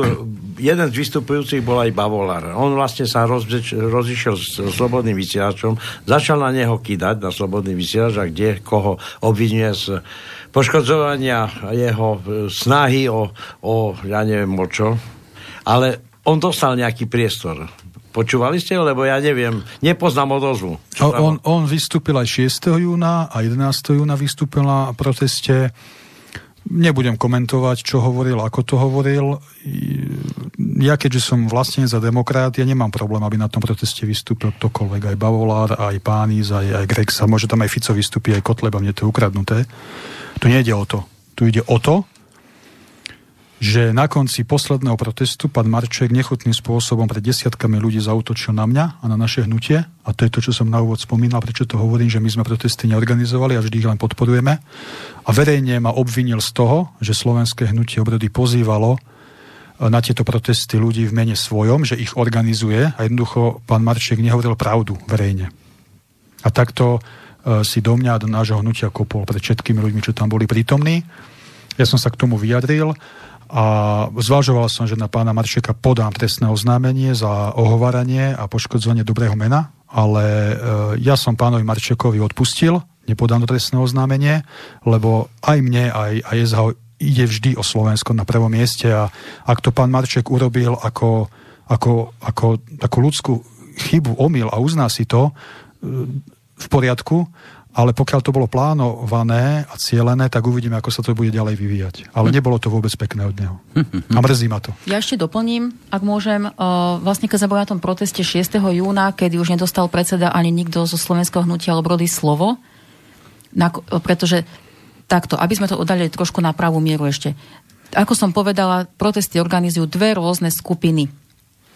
Jeden z vystupujúcich bol aj Bavolár. On vlastne sa rozbeč, rozišiel s slobodným vysielačom, začal na neho kýdať, na slobodný vysielač, a kde koho obvinuje z poškodzovania jeho snahy o, o ja neviem o čo. Ale on dostal nejaký priestor Počúvali ste ho? Lebo ja neviem, nepoznám odozvu. On, on vystúpil aj 6. júna a 11. júna vystúpil na proteste. Nebudem komentovať, čo hovoril, ako to hovoril. Ja, keďže som vlastne za demokrát, ja nemám problém, aby na tom proteste vystúpil ktokoľvek, aj Bavolár, aj Pánis, aj, aj Grexa, môže tam aj Fico vystúpiť, aj Kotleba, mne to je ukradnuté. Tu nejde o to. Tu ide o to, že na konci posledného protestu pán Marček nechutným spôsobom pred desiatkami ľudí zautočil na mňa a na naše hnutie. A to je to, čo som na úvod spomínal, prečo to hovorím, že my sme protesty neorganizovali a vždy ich len podporujeme. A verejne ma obvinil z toho, že slovenské hnutie obrody pozývalo e, na tieto protesty ľudí v mene svojom, že ich organizuje a jednoducho pán Marček nehovoril pravdu verejne. A takto e, si do mňa do nášho hnutia kopol pred všetkými ľuďmi, čo tam boli prítomní. Ja som sa k tomu vyjadril a zvažoval som, že na pána Marčeka podám trestné oznámenie za ohovaranie a poškodzovanie dobrého mena, ale e, ja som pánovi Marčekovi odpustil, nepodám to trestné oznámenie, lebo aj mne, aj, aj SHO ide vždy o Slovensko na prvom mieste a ak to pán Marček urobil ako, ako, ako takú ľudskú chybu, omyl a uzná si to, e, v poriadku, ale pokiaľ to bolo plánované a cielené, tak uvidíme, ako sa to bude ďalej vyvíjať. Ale hm. nebolo to vôbec pekné od neho. A mrzí ma to. Ja ešte doplním, ak môžem, vlastne keď sme boli na tom proteste 6. júna, kedy už nedostal predseda ani nikto zo slovenského hnutia Lobrody slovo, na, pretože takto, aby sme to udali trošku na pravú mieru ešte. Ako som povedala, protesty organizujú dve rôzne skupiny.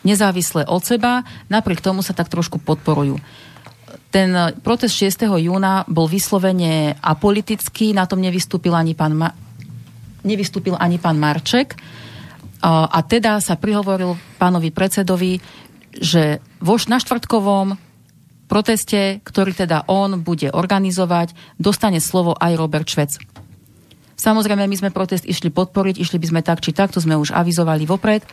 Nezávisle od seba, napriek tomu sa tak trošku podporujú ten protest 6. júna bol vyslovene apolitický, na tom nevystúpil ani pán, Ma- nevystúpil ani pán Marček. A, teda sa prihovoril pánovi predsedovi, že vo, na štvrtkovom proteste, ktorý teda on bude organizovať, dostane slovo aj Robert Švec. Samozrejme, my sme protest išli podporiť, išli by sme tak či tak, to sme už avizovali vopred.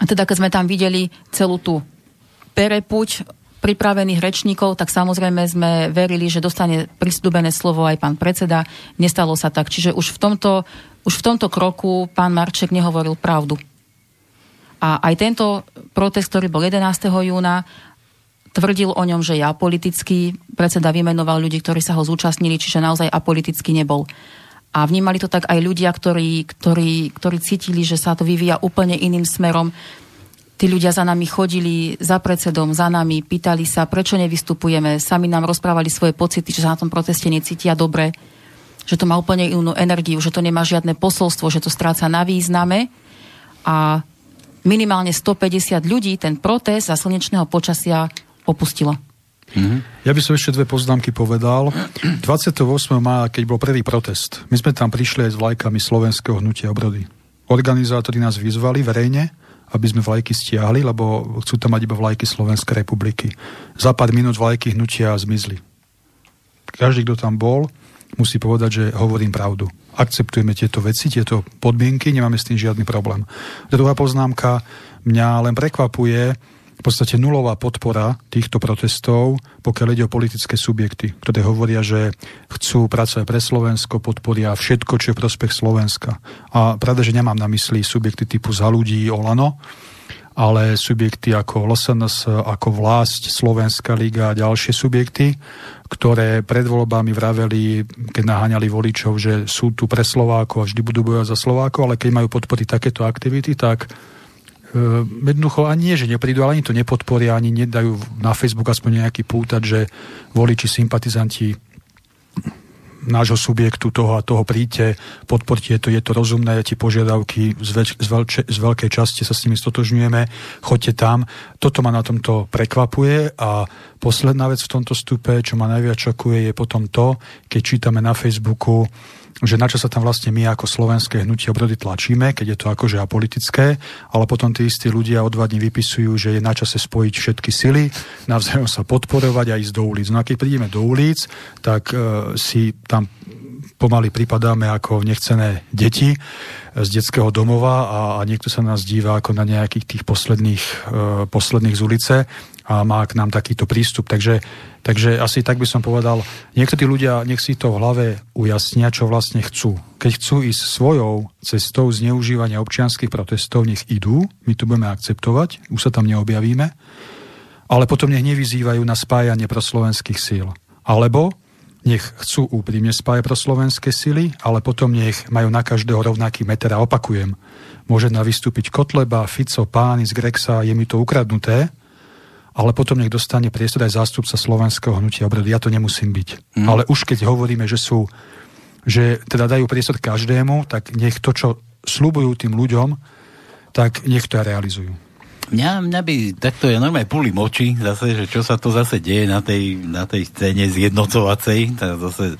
A teda, keď sme tam videli celú tú perepuť pripravených rečníkov, tak samozrejme sme verili, že dostane pristúbené slovo aj pán predseda. Nestalo sa tak. Čiže už v tomto, už v tomto kroku pán Marček nehovoril pravdu. A aj tento protest, ktorý bol 11. júna, tvrdil o ňom, že je apolitický. Predseda vymenoval ľudí, ktorí sa ho zúčastnili, čiže naozaj apolitický nebol. A vnímali to tak aj ľudia, ktorí, ktorí, ktorí cítili, že sa to vyvíja úplne iným smerom Tí ľudia za nami chodili, za predsedom, za nami, pýtali sa, prečo nevystupujeme, sami nám rozprávali svoje pocity, že sa na tom proteste necítia dobre, že to má úplne inú energiu, že to nemá žiadne posolstvo, že to stráca na význame. A minimálne 150 ľudí ten protest za slnečného počasia opustilo. Mm-hmm. Ja by som ešte dve poznámky povedal. 28. mája, keď bol prvý protest, my sme tam prišli aj s vlajkami slovenského hnutia obrody. Organizátori nás vyzvali verejne, aby sme vlajky stiahli, lebo chcú tam mať iba vlajky Slovenskej republiky. Za pár minút vlajky hnutia zmizli. Každý, kto tam bol, musí povedať, že hovorím pravdu. Akceptujeme tieto veci, tieto podmienky, nemáme s tým žiadny problém. Druhá poznámka, mňa len prekvapuje, v podstate nulová podpora týchto protestov, pokiaľ ide o politické subjekty, ktoré hovoria, že chcú pracovať pre Slovensko, podporia všetko, čo je prospech Slovenska. A pravda, že nemám na mysli subjekty typu za ľudí, Olano, ale subjekty ako LSNS, ako Vlásť, Slovenská liga a ďalšie subjekty, ktoré pred voľbami vraveli, keď naháňali voličov, že sú tu pre Slovákov a vždy budú bojovať za Slovákov, ale keď majú podporiť takéto aktivity, tak jednoducho ani nie, že neprídu, ale ani to nepodporia, ani nedajú na Facebook aspoň nejaký pútať, že voliči, sympatizanti nášho subjektu toho a toho príďte, podporte, je to, je to rozumné, tie požiadavky z, väč, z, veľče, z veľkej časti sa s nimi stotožňujeme, choďte tam. Toto ma na tomto prekvapuje a posledná vec v tomto stupe, čo ma najviac šokuje, je potom to, keď čítame na Facebooku, že na čo sa tam vlastne my ako slovenské hnutie obrody tlačíme, keď je to akože apolitické, ale potom tí istí ľudia o dva dní vypisujú, že je na čase spojiť všetky sily, navzájom sa podporovať a ísť do ulic. No a keď prídeme do ulic, tak uh, si tam pomaly pripadáme ako nechcené deti z detského domova a, a niekto sa nás díva ako na nejakých tých posledných, uh, posledných z ulice a má k nám takýto prístup. Takže, takže asi tak by som povedal, niektorí ľudia nech si to v hlave ujasnia, čo vlastne chcú. Keď chcú ísť svojou cestou zneužívania občianských protestov, nech idú, my to budeme akceptovať, už sa tam neobjavíme, ale potom nech nevyzývajú na spájanie pro slovenských síl. Alebo nech chcú úprimne spájať pro slovenské sily, ale potom nech majú na každého rovnaký meter a opakujem. Môže na vystúpiť Kotleba, Fico, Pány z Grexa, je mi to ukradnuté, ale potom nech dostane priestor aj zástupca slovenského hnutia obrody. Ja to nemusím byť. Mm. Ale už keď hovoríme, že sú, že teda dajú priestor každému, tak nech to, čo slúbujú tým ľuďom, tak nech to aj realizujú. Mňa, mňa by takto ja normálne púli moči, zase, že čo sa to zase deje na tej, na tej scéne zjednocovacej, tak zase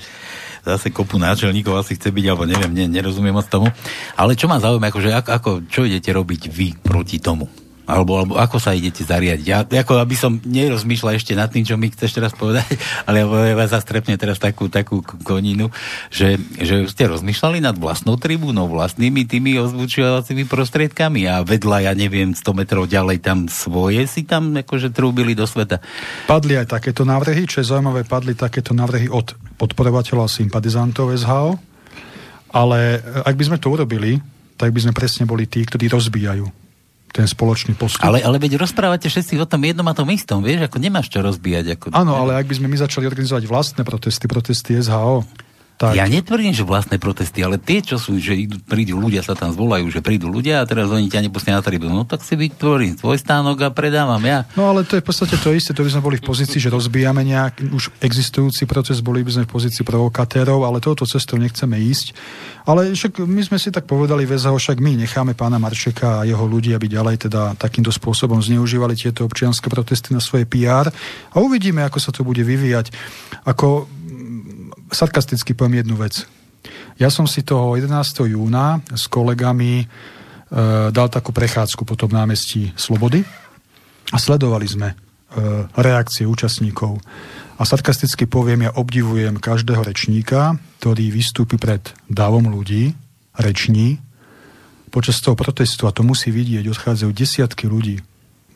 zase kopu náčelníkov asi chce byť, alebo neviem, ne, nerozumiem moc tomu. Ale čo ma zaujíma, akože ako, ako, čo idete robiť vy proti tomu? Alebo, alebo ako sa idete zariadiť? Ja, ako aby som nerozmýšľal ešte nad tým, čo mi chceš teraz povedať, *laughs* ale ja vás zastrepne teraz takú, takú koninu, že, že ste rozmýšľali nad vlastnou tribúnou, vlastnými tými ozvučovacími prostriedkami a vedľa, ja neviem, 100 metrov ďalej tam svoje si tam akože trúbili do sveta. Padli aj takéto návrhy, čo je zaujímavé, padli takéto návrhy od podporovateľov a sympatizantov SHO, ale ak by sme to urobili, tak by sme presne boli tí, ktorí rozbijajú ten spoločný postup. Ale, ale veď rozprávate všetci o tom jednom a tom istom, vieš, ako nemáš čo rozbíjať. Ako... Áno, ale ak by sme my začali organizovať vlastné protesty, protesty SHO, tak. Ja netvrdím, že vlastné protesty, ale tie, čo sú, že idú, prídu ľudia, sa tam zvolajú, že prídu ľudia a teraz oni ťa nepustia na tribúnu. No tak si vytvorím svoj stánok a predávam ja. No ale to je v podstate to isté, to by sme boli v pozícii, že rozbijame nejak už existujúci proces, boli by sme v pozícii provokatérov, ale touto cestou nechceme ísť. Ale však my sme si tak povedali väzaho, však my necháme pána Marčeka a jeho ľudí, aby ďalej teda takýmto spôsobom zneužívali tieto občianske protesty na svoje PR a uvidíme, ako sa to bude vyvíjať. Ako sarkasticky poviem jednu vec. Ja som si toho 11. júna s kolegami e, dal takú prechádzku po tom námestí Slobody a sledovali sme e, reakcie účastníkov. A sarkasticky poviem, ja obdivujem každého rečníka, ktorý vystúpi pred dávom ľudí, reční, počas toho protestu, a to musí vidieť, odchádzajú desiatky ľudí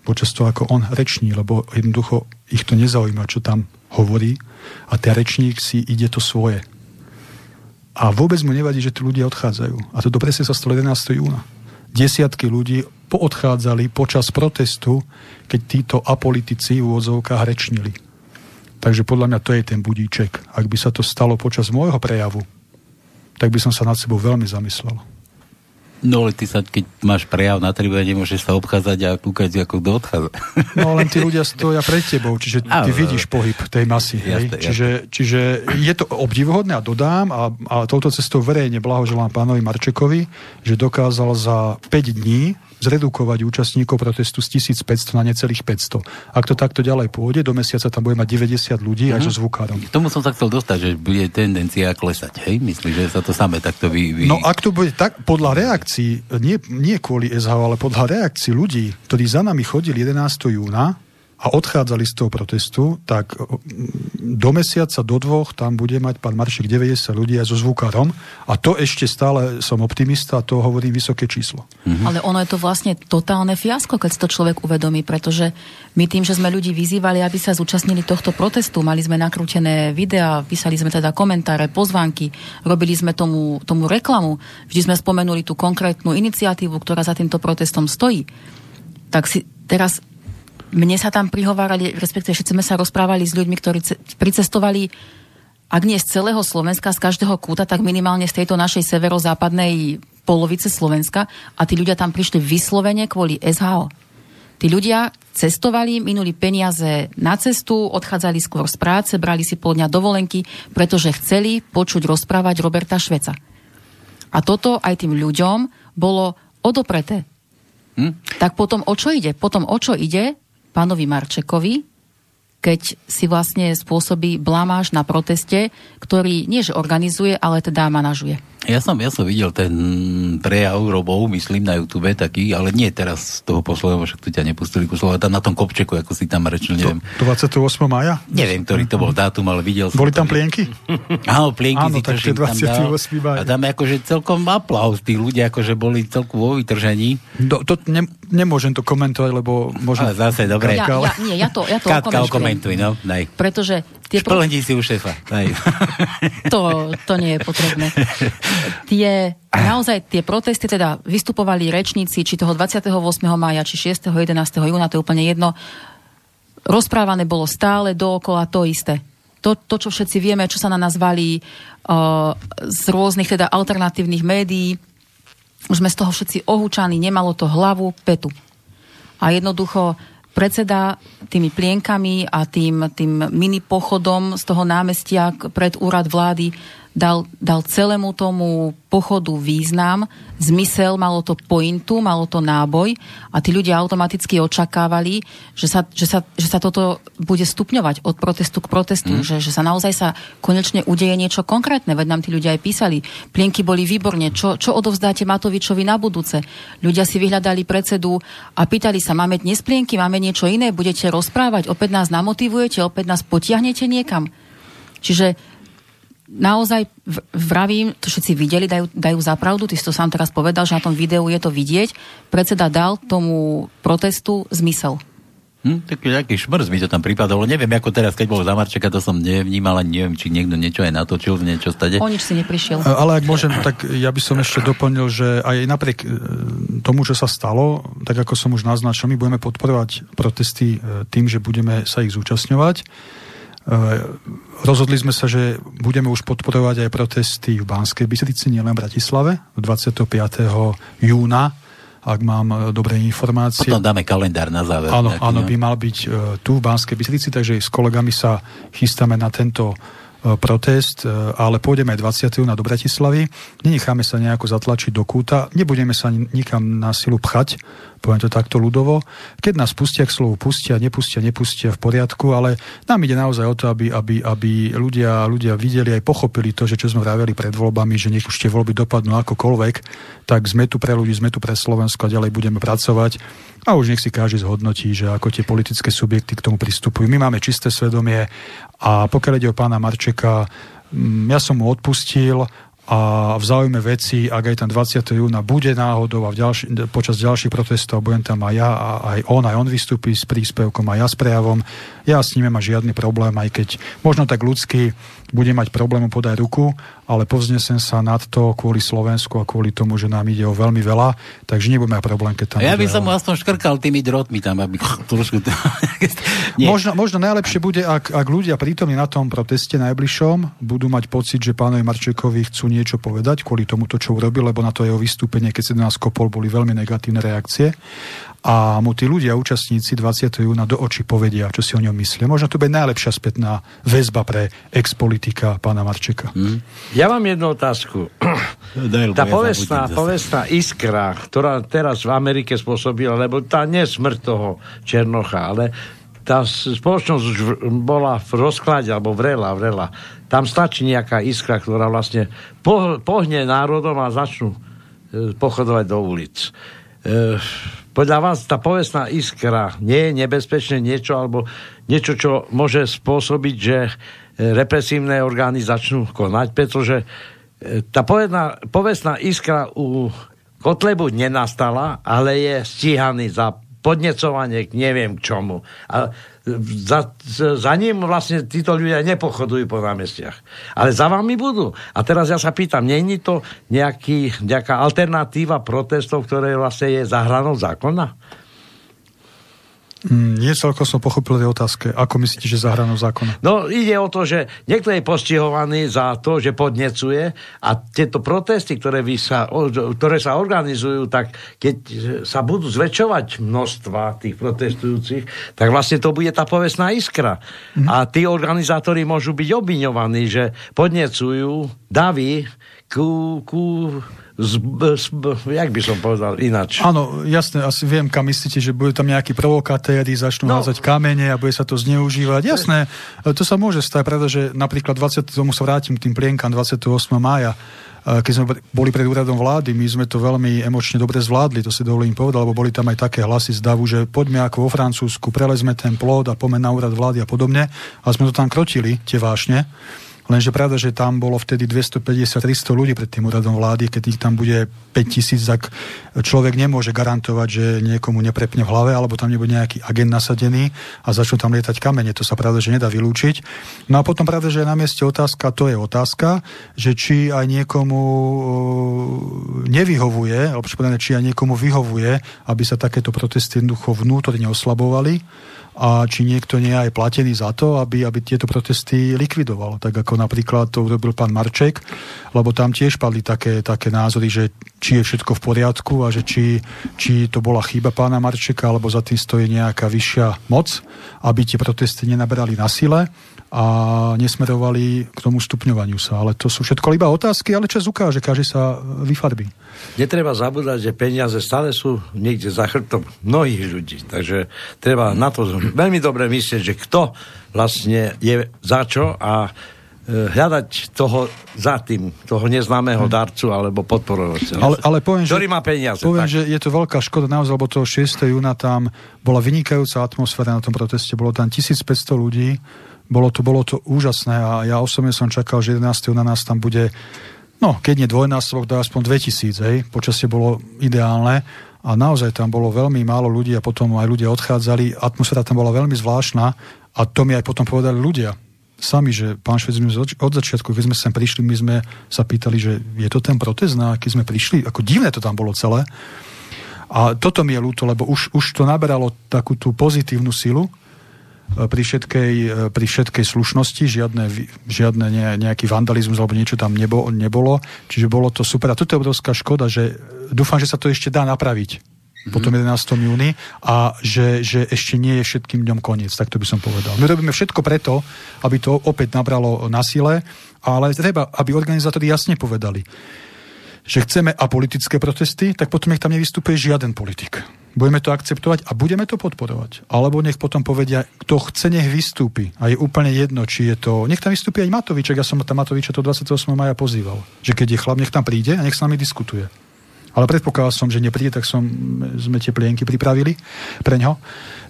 počas toho, ako on reční, lebo jednoducho ich to nezaujíma, čo tam hovorí a ten rečník si ide to svoje. A vôbec mu nevadí, že tí ľudia odchádzajú. A toto presne sa stalo 11. júna. Desiatky ľudí poodchádzali počas protestu, keď títo apolitici v úvodzovkách rečnili. Takže podľa mňa to je ten budíček. Ak by sa to stalo počas môjho prejavu, tak by som sa nad sebou veľmi zamyslel. No ale ty sa, keď máš prejav na tribúne, nemôžeš sa obchádzať a kúkať, ako kto odchádza. No len tí ľudia stoja pred tebou, čiže ty ale, vidíš pohyb tej masy. Jasne, hej? Čiže, čiže je to obdivuhodné a dodám a, a touto cestou verejne blahoželám pánovi Marčekovi, že dokázal za 5 dní zredukovať účastníkov protestu z 1500 na necelých 500. Ak to takto ďalej pôjde, do mesiaca tam bude mať 90 ľudí mm-hmm. aj so mhm. zvukárom. K tomu som sa chcel dostať, že bude tendencia klesať. Hej? Myslíš, že sa to samé takto vy, vy... No ak to bude tak, podľa reakcií, nie, nie kvôli SH, ale podľa reakcií ľudí, ktorí za nami chodili 11. júna, a odchádzali z toho protestu, tak do mesiaca, do dvoch tam bude mať pán Maršek 90 ľudí aj so zvukárom a to ešte stále som optimista a to hovorím vysoké číslo. Mm-hmm. Ale ono je to vlastne totálne fiasko, keď si to človek uvedomí, pretože my tým, že sme ľudí vyzývali, aby sa zúčastnili tohto protestu, mali sme nakrútené videá, písali sme teda komentáre, pozvánky, robili sme tomu, tomu reklamu, vždy sme spomenuli tú konkrétnu iniciatívu, ktorá za týmto protestom stojí. Tak si teraz mne sa tam prihovárali, respektíve všetci sme sa rozprávali s ľuďmi, ktorí pricestovali ak nie z celého Slovenska, z každého kúta, tak minimálne z tejto našej severozápadnej polovice Slovenska a tí ľudia tam prišli vyslovene kvôli SHO. Tí ľudia cestovali, minuli peniaze na cestu, odchádzali skôr z práce, brali si pol dňa dovolenky, pretože chceli počuť rozprávať Roberta Šveca. A toto aj tým ľuďom bolo odopreté. Hm? Tak potom o čo ide? Potom o čo ide? Pánovi Marčekovi, keď si vlastne spôsobí blamáž na proteste, ktorý nie že organizuje, ale teda manažuje. Ja som, ja som videl ten prejav Robov, myslím, na YouTube taký, ale nie teraz z toho posledného, však tu ťa nepustili ku slovo, tam na tom kopčeku, ako si tam rečil, neviem. To, 28. maja? Neviem, ktorý to bol dátum, ale videl som. Boli tam plienky? *laughs* Áno, plienky Áno, si tak 28. maja. A tam akože celkom aplauz, tí ľudia akože boli celku vo vytržení. Do, to ne, nemôžem to komentovať, lebo možno... Ale zase, dobre. Ja, ja, nie, ja to, ja to Katka, okomentuj, no, daj. Pretože Tie pro... si u šéfa. *laughs* to, to nie je potrebné. Tie, naozaj tie protesty, teda vystupovali rečníci, či toho 28. maja, či 6. 11. júna, to je úplne jedno. Rozprávané bolo stále dookola to isté. To, to čo všetci vieme, čo sa na nás valí uh, z rôznych teda alternatívnych médií, už sme z toho všetci ohúčaní, nemalo to hlavu, petu. A jednoducho predseda tými plienkami a tým, tým mini pochodom z toho námestia pred úrad vlády dal, dal celému tomu pochodu význam, zmysel, malo to pointu, malo to náboj a tí ľudia automaticky očakávali, že sa, že sa, že sa toto bude stupňovať od protestu k protestu, mm. že, že sa naozaj sa konečne udeje niečo konkrétne, veď nám tí ľudia aj písali. Plienky boli výborne, čo, čo odovzdáte Matovičovi na budúce? Ľudia si vyhľadali predsedu a pýtali sa, máme dnes plienky, máme niečo iné, budete rozprávať, opäť nás namotivujete, opäť nás potiahnete niekam. Čiže naozaj vravím, to všetci videli, dajú, dajú zapravdu, ty si to sám teraz povedal, že na tom videu je to vidieť, predseda dal tomu protestu zmysel. Hm, taký taký šmrz mi to tam pripadalo. Neviem, ako teraz, keď bol Zamarčeka, to som nevnímal, ani neviem, či niekto niečo aj natočil, niečo stade. O nič si neprišiel. Ale ak môžem, tak ja by som ešte doplnil, že aj napriek e, tomu, že sa stalo, tak ako som už naznačil, my budeme podporovať protesty e, tým, že budeme sa ich zúčastňovať rozhodli sme sa, že budeme už podporovať aj protesty v Banskej Bystrici, nielen v Bratislave, 25. júna, ak mám eh, dobré informácie. Potom dáme kalendár na záver. Áno, áno, by mal byť uh, tu v Banskej Bystrici, takže s kolegami sa chystáme na tento protest, ale pôjdeme aj 20. na do Bratislavy. Nenecháme sa nejako zatlačiť do kúta, nebudeme sa nikam na silu pchať, poviem to takto ľudovo. Keď nás pustia k slovu pustia, nepustia, nepustia v poriadku, ale nám ide naozaj o to, aby, aby, aby ľudia, ľudia videli aj pochopili to, že čo sme vraveli pred voľbami, že nech už tie voľby dopadnú akokoľvek, tak sme tu pre ľudí, sme tu pre Slovensko a ďalej budeme pracovať. A už nech si každý zhodnotí, že ako tie politické subjekty k tomu pristupujú. My máme čisté svedomie a pokiaľ ide o pána Marčeka, mm, ja som mu odpustil a v záujme veci, ak aj tam 20. júna bude náhodou a v ďalši, počas ďalších protestov budem tam aj ja a aj on, aj on vystúpi s príspevkom, aj ja s prejavom. Ja s ním nemám žiadny problém, aj keď možno tak ľudský bude mať problém podať ruku, ale povznesem sa nad to kvôli Slovensku a kvôli tomu, že nám ide o veľmi veľa, takže nebudeme mať problém, keď tam... Ja by som mu aspoň škrkal tými drotmi tam, aby *laughs* trošku... *laughs* možno, možno najlepšie bude, ak, ak ľudia prítomní na tom proteste najbližšom budú mať pocit, že pánovi Marčekovi chcú niečo povedať kvôli tomu, to, čo urobil, lebo na to jeho vystúpenie, keď sa do nás kopol, boli veľmi negatívne reakcie a mu tí ľudia, účastníci 20. júna do očí povedia, čo si o ňom myslia. Možno to bude najlepšia spätná väzba pre ex-politika pána Marčeka. Hmm. Ja mám jednu otázku. *coughs* Daj, tá povestná, povestná iskra, ktorá teraz v Amerike spôsobila, lebo tá nie smrť toho Černocha, ale tá spoločnosť už bola v rozklade, alebo vrela, vrela. Tam stačí nejaká iskra, ktorá vlastne pohne národom a začnú e, pochodovať do ulic. Podľa vás tá povestná iskra nie je nebezpečné niečo, alebo niečo, čo môže spôsobiť, že e, represívne orgány začnú konať, pretože e, tá povedná, povestná iskra u Kotlebu nenastala, ale je stíhaný za podnecovanie k neviem k čomu. A za, za ním vlastne títo ľudia nepochodujú po námestiach. Ale za vami budú. A teraz ja sa pýtam, není to nejaký, nejaká alternatíva protestov, ktoré vlastne je za hranou zákona? Mm, nie celkom som pochopil tej otázke. Ako myslíte, že zahranou zákona? No ide o to, že niekto je postihovaný za to, že podnecuje a tieto protesty, ktoré, vy sa, ktoré sa organizujú, tak keď sa budú zväčšovať množstva tých protestujúcich, tak vlastne to bude tá povestná iskra. Mm. A tí organizátori môžu byť obviňovaní, že podnecujú davy ku, ku z, z, jak by som povedal ináč. Áno, jasne, asi viem, kam myslíte, že bude tam nejakí provokatéri, začnú no. házať kamene a bude sa to zneužívať. Jasné, to sa môže stať, pretože napríklad 20, tomu sa vrátim k tým plienkam 28. mája, keď sme boli pred úradom vlády, my sme to veľmi emočne dobre zvládli, to si dovolím povedať, lebo boli tam aj také hlasy z davu, že poďme ako vo Francúzsku, prelezme ten plod a poďme na úrad vlády a podobne. A sme to tam krotili, tie vášne. Lenže pravda, že tam bolo vtedy 250-300 ľudí pred tým úradom vlády, keď ich tam bude 5000, tak človek nemôže garantovať, že niekomu neprepne v hlave, alebo tam nebude nejaký agent nasadený a začnú tam lietať kamene. To sa pravda, že nedá vylúčiť. No a potom pravda, že je na mieste otázka, to je otázka, že či aj niekomu nevyhovuje, alebo či aj niekomu vyhovuje, aby sa takéto protesty jednoducho vnútorne oslabovali a či niekto nie je aj platený za to, aby, aby tieto protesty likvidoval. Tak ako napríklad to urobil pán Marček, lebo tam tiež padli také, také názory, že či je všetko v poriadku a že či, či to bola chyba pána Marčeka, alebo za tým stojí nejaká vyššia moc, aby tie protesty nenaberali na sile a nesmerovali k tomu stupňovaniu sa. Ale to sú všetko iba otázky, ale čas ukáže, každý sa vyfarbí. Netreba zabúdať, že peniaze stále sú niekde za chrbtom mnohých ľudí. Takže treba na to veľmi dobre myslieť, že kto vlastne je za čo a e, hľadať toho za tým, toho neznámeho hmm. darcu alebo podporovateľa. Ale, ale poviem, ktorý že, má peniaze. Poviem, tak. že je to veľká škoda naozaj, lebo toho 6. júna tam bola vynikajúca atmosféra na tom proteste. Bolo tam 1500 ľudí bolo to, bolo to úžasné a ja osobne som čakal, že 11. na nás tam bude, no, keď nie dvojnásobok, to aspoň 2000, hej. Počasie bolo ideálne a naozaj tam bolo veľmi málo ľudí a potom aj ľudia odchádzali. Atmosféra tam bola veľmi zvláštna a to mi aj potom povedali ľudia sami, že pán Švec, od začiatku, keď sme sem prišli, my sme sa pýtali, že je to ten protest, na aký sme prišli, ako divné to tam bolo celé. A toto mi je ľúto, lebo už, už to naberalo takú tú pozitívnu silu, pri všetkej, e, pri všetkej slušnosti, žiadne, žiadne nejaký vandalizmus alebo niečo tam nebo, nebolo. Čiže bolo to super. A toto je obrovská škoda, že dúfam, že sa to ešte dá napraviť mm-hmm. po tom 11. júni a že, že ešte nie je všetkým dňom koniec, tak to by som povedal. My robíme všetko preto, aby to opäť nabralo na sile, ale treba, aby organizátori jasne povedali, že chceme apolitické protesty, tak potom nech tam nevystupuje žiaden politik. Budeme to akceptovať a budeme to podporovať. Alebo nech potom povedia, kto chce, nech vystúpi. A je úplne jedno, či je to... Nech tam vystúpi aj Matoviček. Ja som tam Matoviča to 28. maja pozýval. Že keď je chlap, nech tam príde a nech s nami diskutuje. Ale predpokladal som, že nepríde, tak som, sme tie plienky pripravili pre ňo.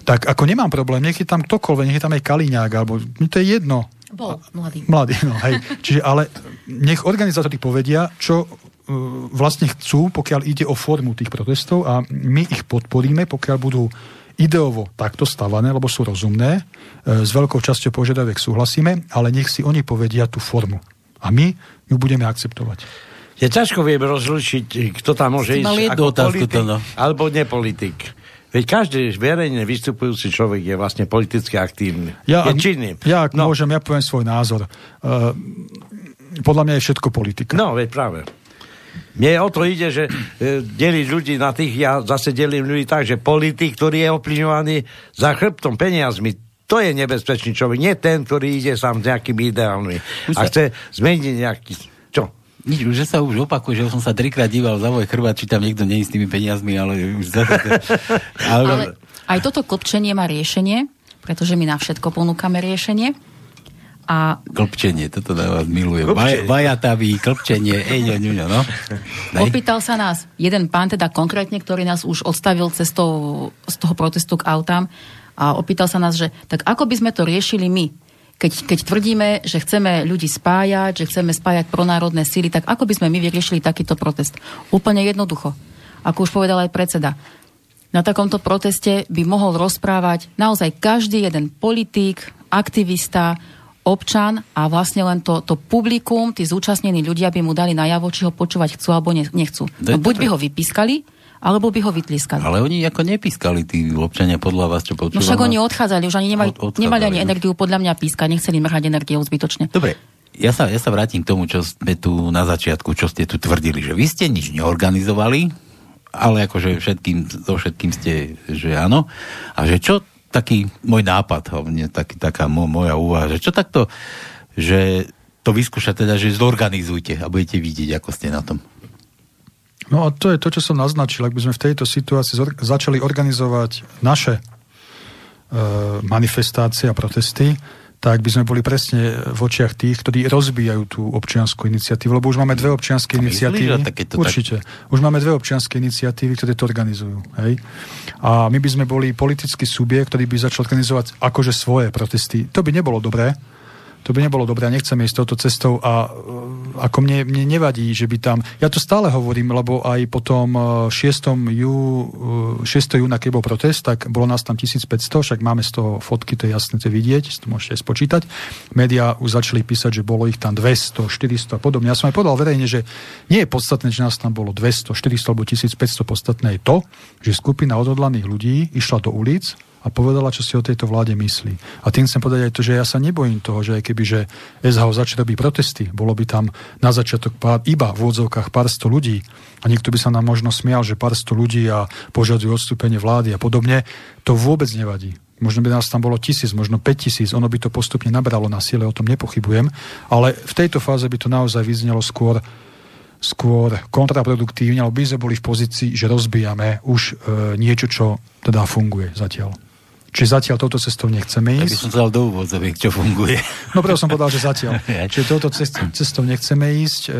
Tak ako nemám problém, nech je tam ktokoľvek, nech je tam aj Kaliňák, alebo no to je jedno. Bol mladý. Mladý, no hej. Čiže ale nech organizátori povedia, čo vlastne chcú, pokiaľ ide o formu tých protestov a my ich podporíme, pokiaľ budú ideovo takto stavané, lebo sú rozumné, e, s veľkou časťou požiadaviek súhlasíme, ale nech si oni povedia tú formu. A my ju budeme akceptovať. Je ťažko viem rozlišiť, kto tam môže ísť ako politik, to, no. alebo nepolitik. Veď každý verejne vystupujúci človek je vlastne politicky aktívny. Ja, je činný. Ja, ak no. môžem, ja poviem svoj názor. Uh, podľa mňa je všetko politika. No, veď práve. Mne o to ide, že e, deliť ľudí na tých, ja zase delím ľudí tak, že politik, ktorý je ovplyvňovaný za chrbtom peniazmi, to je nebezpečný človek, nie ten, ktorý ide sám s nejakými ideálmi a chce zmeniť nejaký... Čo? Nič, že sa už opakuje, že som sa trikrát díval za môj chrbát, či tam niekto nie je s tými peniazmi, ale už zase... *laughs* ale... ale aj toto kopčenie má riešenie, pretože my na všetko ponúkame riešenie. A klpčenie, toto na vás milujem. Vaj, vajatavý, klpčenie, eňo, ňuňo, no. *laughs* Daj. Opýtal sa nás jeden pán, teda konkrétne, ktorý nás už odstavil cestou z toho protestu k autám a opýtal sa nás, že tak ako by sme to riešili my? Keď, keď tvrdíme, že chceme ľudí spájať, že chceme spájať pronárodné síly, tak ako by sme my vyriešili takýto protest? Úplne jednoducho. Ako už povedal aj predseda. Na takomto proteste by mohol rozprávať naozaj každý jeden politík, aktivista, občan a vlastne len to, to publikum, tí zúčastnení ľudia by mu dali najavo, či ho počúvať chcú alebo nechcú. No, buď by ho vypískali, alebo by ho vytliskali. Ale oni ako nepískali tí občania podľa vás, čo počúvali. No však oni odchádzali, už ani nemali, Od, nemali ani energiu podľa mňa pískať, nechceli mrhať energiu zbytočne. Dobre, ja sa, ja sa vrátim k tomu, čo sme tu na začiatku, čo ste tu tvrdili, že vy ste nič neorganizovali, ale akože všetkým, so všetkým ste, že áno. A že čo taký môj nápad, taký, taká moja úvaha, že čo takto, že to vyskúša teda, že zorganizujte a budete vidieť, ako ste na tom. No a to je to, čo som naznačil. Ak by sme v tejto situácii zor- začali organizovať naše e, manifestácie a protesty, tak by sme boli presne v očiach tých, ktorí rozbijajú tú občianskú iniciatívu, lebo už máme dve občianske iniciatívy. Myslíš, určite. Tak... Už máme dve občianske iniciatívy, ktoré to organizujú. Hej? A my by sme boli politický subjekt, ktorý by začal organizovať akože svoje protesty. To by nebolo dobré, to by nebolo dobré a nechcem ísť touto cestou a e, ako mne, mne nevadí, že by tam, ja to stále hovorím, lebo aj po tom 6. Jú, 6. júna, keď bol protest, tak bolo nás tam 1500, však máme z toho fotky, to je jasné, to vidieť, to môžete spočítať. Média už začali písať, že bolo ich tam 200, 400 a podobne. Ja som aj povedal verejne, že nie je podstatné, že nás tam bolo 200, 400 alebo 1500, podstatné je to, že skupina odhodlaných ľudí išla do ulic a povedala, čo si o tejto vláde myslí. A tým chcem povedať aj to, že ja sa nebojím toho, že aj keby, že SHO začne robiť protesty, bolo by tam na začiatok pár, iba v úvodzovkách pár sto ľudí a niekto by sa nám možno smial, že pár sto ľudí a požadujú odstúpenie vlády a podobne, to vôbec nevadí. Možno by nás tam bolo tisíc, možno 5 tisíc, ono by to postupne nabralo na sile, o tom nepochybujem, ale v tejto fáze by to naozaj vyznelo skôr skôr kontraproduktívne, alebo by sme boli v pozícii, že rozbijame už e, niečo, čo teda funguje zatiaľ. Čiže zatiaľ touto cestou nechceme ísť. Tak by som dal do úvodzoviek, čo funguje. No preto som povedal, že zatiaľ. *laughs* Čiže touto cestou nechceme ísť. E,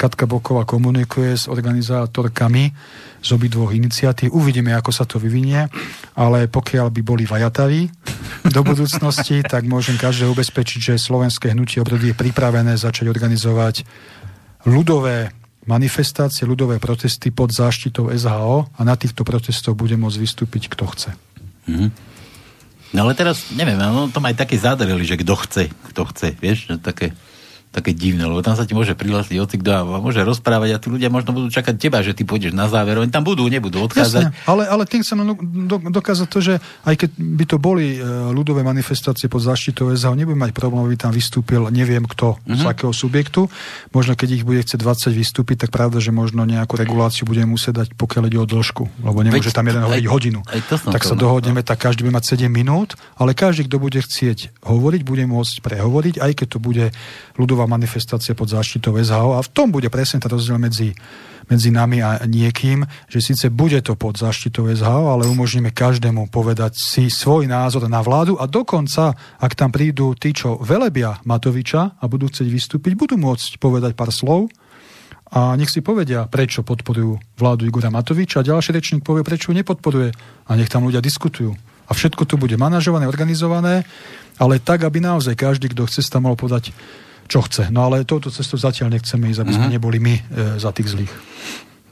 Katka Boková komunikuje s organizátorkami z obidvoch iniciatív. Uvidíme, ako sa to vyvinie, ale pokiaľ by boli vajataví do budúcnosti, *laughs* tak môžem každého ubezpečiť, že slovenské hnutie obrody je pripravené začať organizovať ľudové manifestácie, ľudové protesty pod záštitou SHO a na týchto protestoch bude môcť vystúpiť kto chce. Mm-hmm. No ale teraz, neviem, no to aj také zadreli, že kto chce, kto chce, vieš, také také divné, lebo tam sa ti môže prihlásiť hoci kto a môže rozprávať a tí ľudia možno budú čakať teba, že ty pôjdeš na záver. Oni tam budú, nebudú odchádzať. Jasne, ale, ale tým chcem do, dokázať to, že aj keď by to boli uh, ľudové manifestácie pod záštitou SHO, nebudem mať problém, aby tam vystúpil neviem kto mm-hmm. z mhm. akého subjektu. Možno keď ich bude chcieť 20 vystúpiť, tak pravda, že možno nejakú reguláciu budeme musieť dať, pokiaľ ide o dĺžku, lebo nemôže Veď, tam jeden hovoriť hodinu. Aj to tak sa dohodneme, tak každý by mať 7 minút, ale každý, kto bude chcieť hovoriť, bude môcť prehovoriť, aj keď to bude ľudová manifestácia pod záštitou SHO a v tom bude presne ten rozdiel medzi, medzi nami a niekým, že síce bude to pod záštitou SHO, ale umožníme každému povedať si svoj názor na vládu a dokonca, ak tam prídu tí, čo velebia Matoviča a budú chcieť vystúpiť, budú môcť povedať pár slov a nech si povedia, prečo podporujú vládu Igora Matoviča a ďalší rečník povie, prečo nepodporuje a nech tam ľudia diskutujú. A všetko tu bude manažované, organizované, ale tak, aby naozaj každý, kto chce, tam mohol podať čo chce. No ale touto cestou zatiaľ nechceme ísť, aby sme uh-huh. neboli my e, za tých zlých.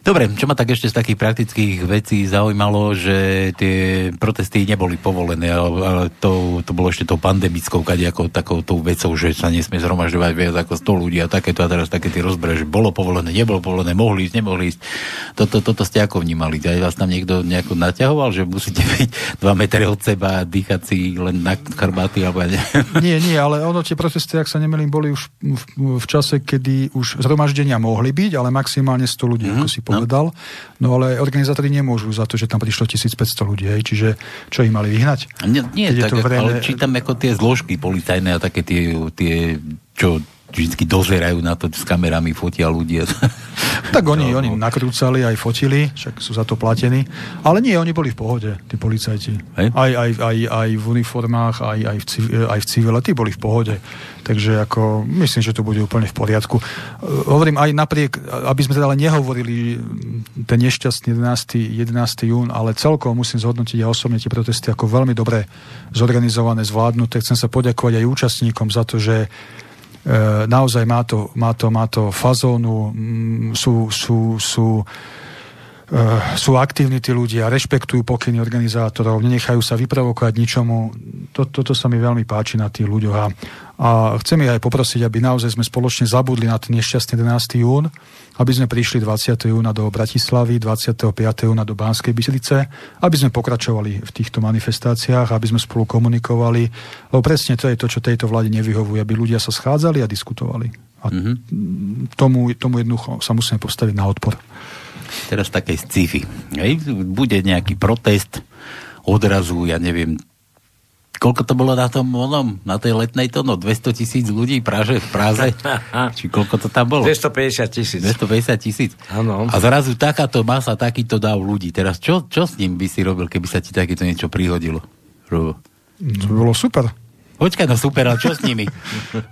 Dobre, čo ma tak ešte z takých praktických vecí zaujímalo, že tie protesty neboli povolené, ale, to, to bolo ešte tou pandemickou kadejakou takou tou vecou, že sa nesmie zhromažďovať viac ako 100 ľudí a takéto a teraz také tie rozbre, že bolo povolené, nebolo povolené, mohli ísť, nemohli ísť. Toto, toto ste ako vnímali? Aj vás tam niekto nejako naťahoval, že musíte byť 2 metre od seba a dýchať si len na chrbáty alebo ne? *laughs* Nie, nie, ale ono tie protesty, ak sa nemýlim, boli už v, v, čase, kedy už zhromaždenia mohli byť, ale maximálne 100 ľudí, mm-hmm. ako si povedal. No. No ale organizátori nemôžu za to, že tam prišlo 1500 ľudí, hej, čiže čo ich mali vyhnať? Nie, nie tak, to verejné... ale čítam ako tie zložky policajné a také tie, tie čo vždy dozerajú na to, s kamerami fotia ľudia. *laughs* Tak oni, oni nakrúcali, aj fotili, však sú za to platení. Ale nie, oni boli v pohode, tí policajti. Hej. Aj, aj, aj, aj v uniformách, aj, aj, v, civ- aj v civile, tí boli v pohode. Takže ako, myslím, že to bude úplne v poriadku. Uh, hovorím aj napriek, aby sme teda ale nehovorili ten nešťastný 11. 11. jún, ale celkovo musím zhodnotiť ja osobne tie protesty ako veľmi dobre zorganizované, zvládnuté. Chcem sa poďakovať aj účastníkom za to, že E, naozaj má to, má to, má to fazónu, mm, sú, sú, sú, e, sú aktívni tí ľudia, rešpektujú pokyny organizátorov, nenechajú sa vyprovokovať ničomu. To, toto sa mi veľmi páči na tých ľuďoch. A, a chcem ich aj poprosiť, aby naozaj sme spoločne zabudli na ten nešťastný 11. jún, aby sme prišli 20. júna do Bratislavy, 25. júna do Banskej Bystrice, aby sme pokračovali v týchto manifestáciách, aby sme spolu komunikovali, lebo presne to je to, čo tejto vláde nevyhovuje, aby ľudia sa schádzali a diskutovali. A mm-hmm. tomu, tomu jednoducho sa musíme postaviť na odpor. Teraz také sci-fi. Hej? Bude nejaký protest, odrazu, ja neviem, koľko to bolo na tom onom, na tej letnej to, no 200 tisíc ľudí v Praže, v Praze, *laughs* či koľko to tam bolo? 250 tisíc. 250 tisíc. Áno. A zrazu takáto masa, takýto dáv ľudí. Teraz čo, čo s ním by si robil, keby sa ti takéto niečo prihodilo? Robo. To by bolo super. Počkaj, no super, ale čo s nimi?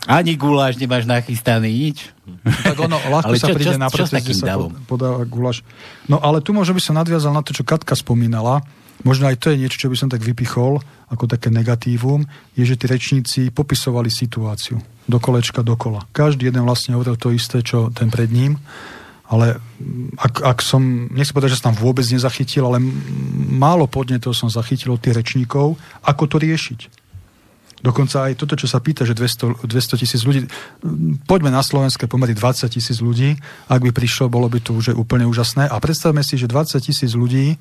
Ani guláš nemáš nachystaný, nič. Tak ono, ľahko Ale sa čo- príde čo- na čo s protest, takým že sa podáva guláš. No ale tu možno by som nadviazal na to, čo Katka spomínala. Možno aj to je niečo, čo by som tak vypichol ako také negatívum, je, že tí rečníci popisovali situáciu do kolečka, dokola. Každý jeden vlastne hovoril to isté, čo ten pred ním. Ale ak, ak som, nechcem povedať, že som tam vôbec nezachytil, ale málo podnetov som zachytil od tých rečníkov, ako to riešiť. Dokonca aj toto, čo sa pýta, že 200 200 tisíc ľudí, mm, poďme na slovenské pomery 20 tisíc ľudí, ak by prišlo, bolo by to už úplne úžasné. A predstavme si, že 20 tisíc ľudí,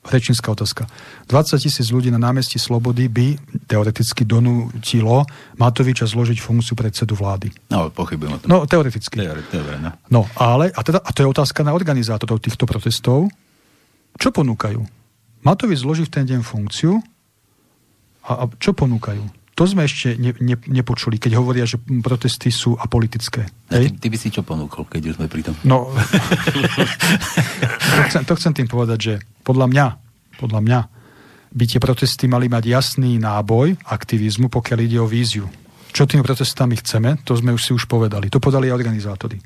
rečnícka otázka, 20 tisíc ľudí na námestí Slobody by teoreticky donútilo Matoviča zložiť funkciu predsedu vlády. No, pochybujem o tom. No, teoreticky. Dobre, no. No, ale, a, teda, a to je otázka na organizátorov týchto protestov. Čo ponúkajú? Matovič zloží v ten deň funkciu a, a čo ponúkajú? To sme ešte ne, ne, nepočuli, keď hovoria, že protesty sú apolitické. A ty, Hej? ty by si čo ponúkol, keď už sme pri tom? No, *laughs* to, chcem, to chcem tým povedať, že podľa mňa, podľa mňa by tie protesty mali mať jasný náboj aktivizmu, pokiaľ ide o víziu. Čo tými protestami chceme, to sme už si už povedali. To podali aj organizátori.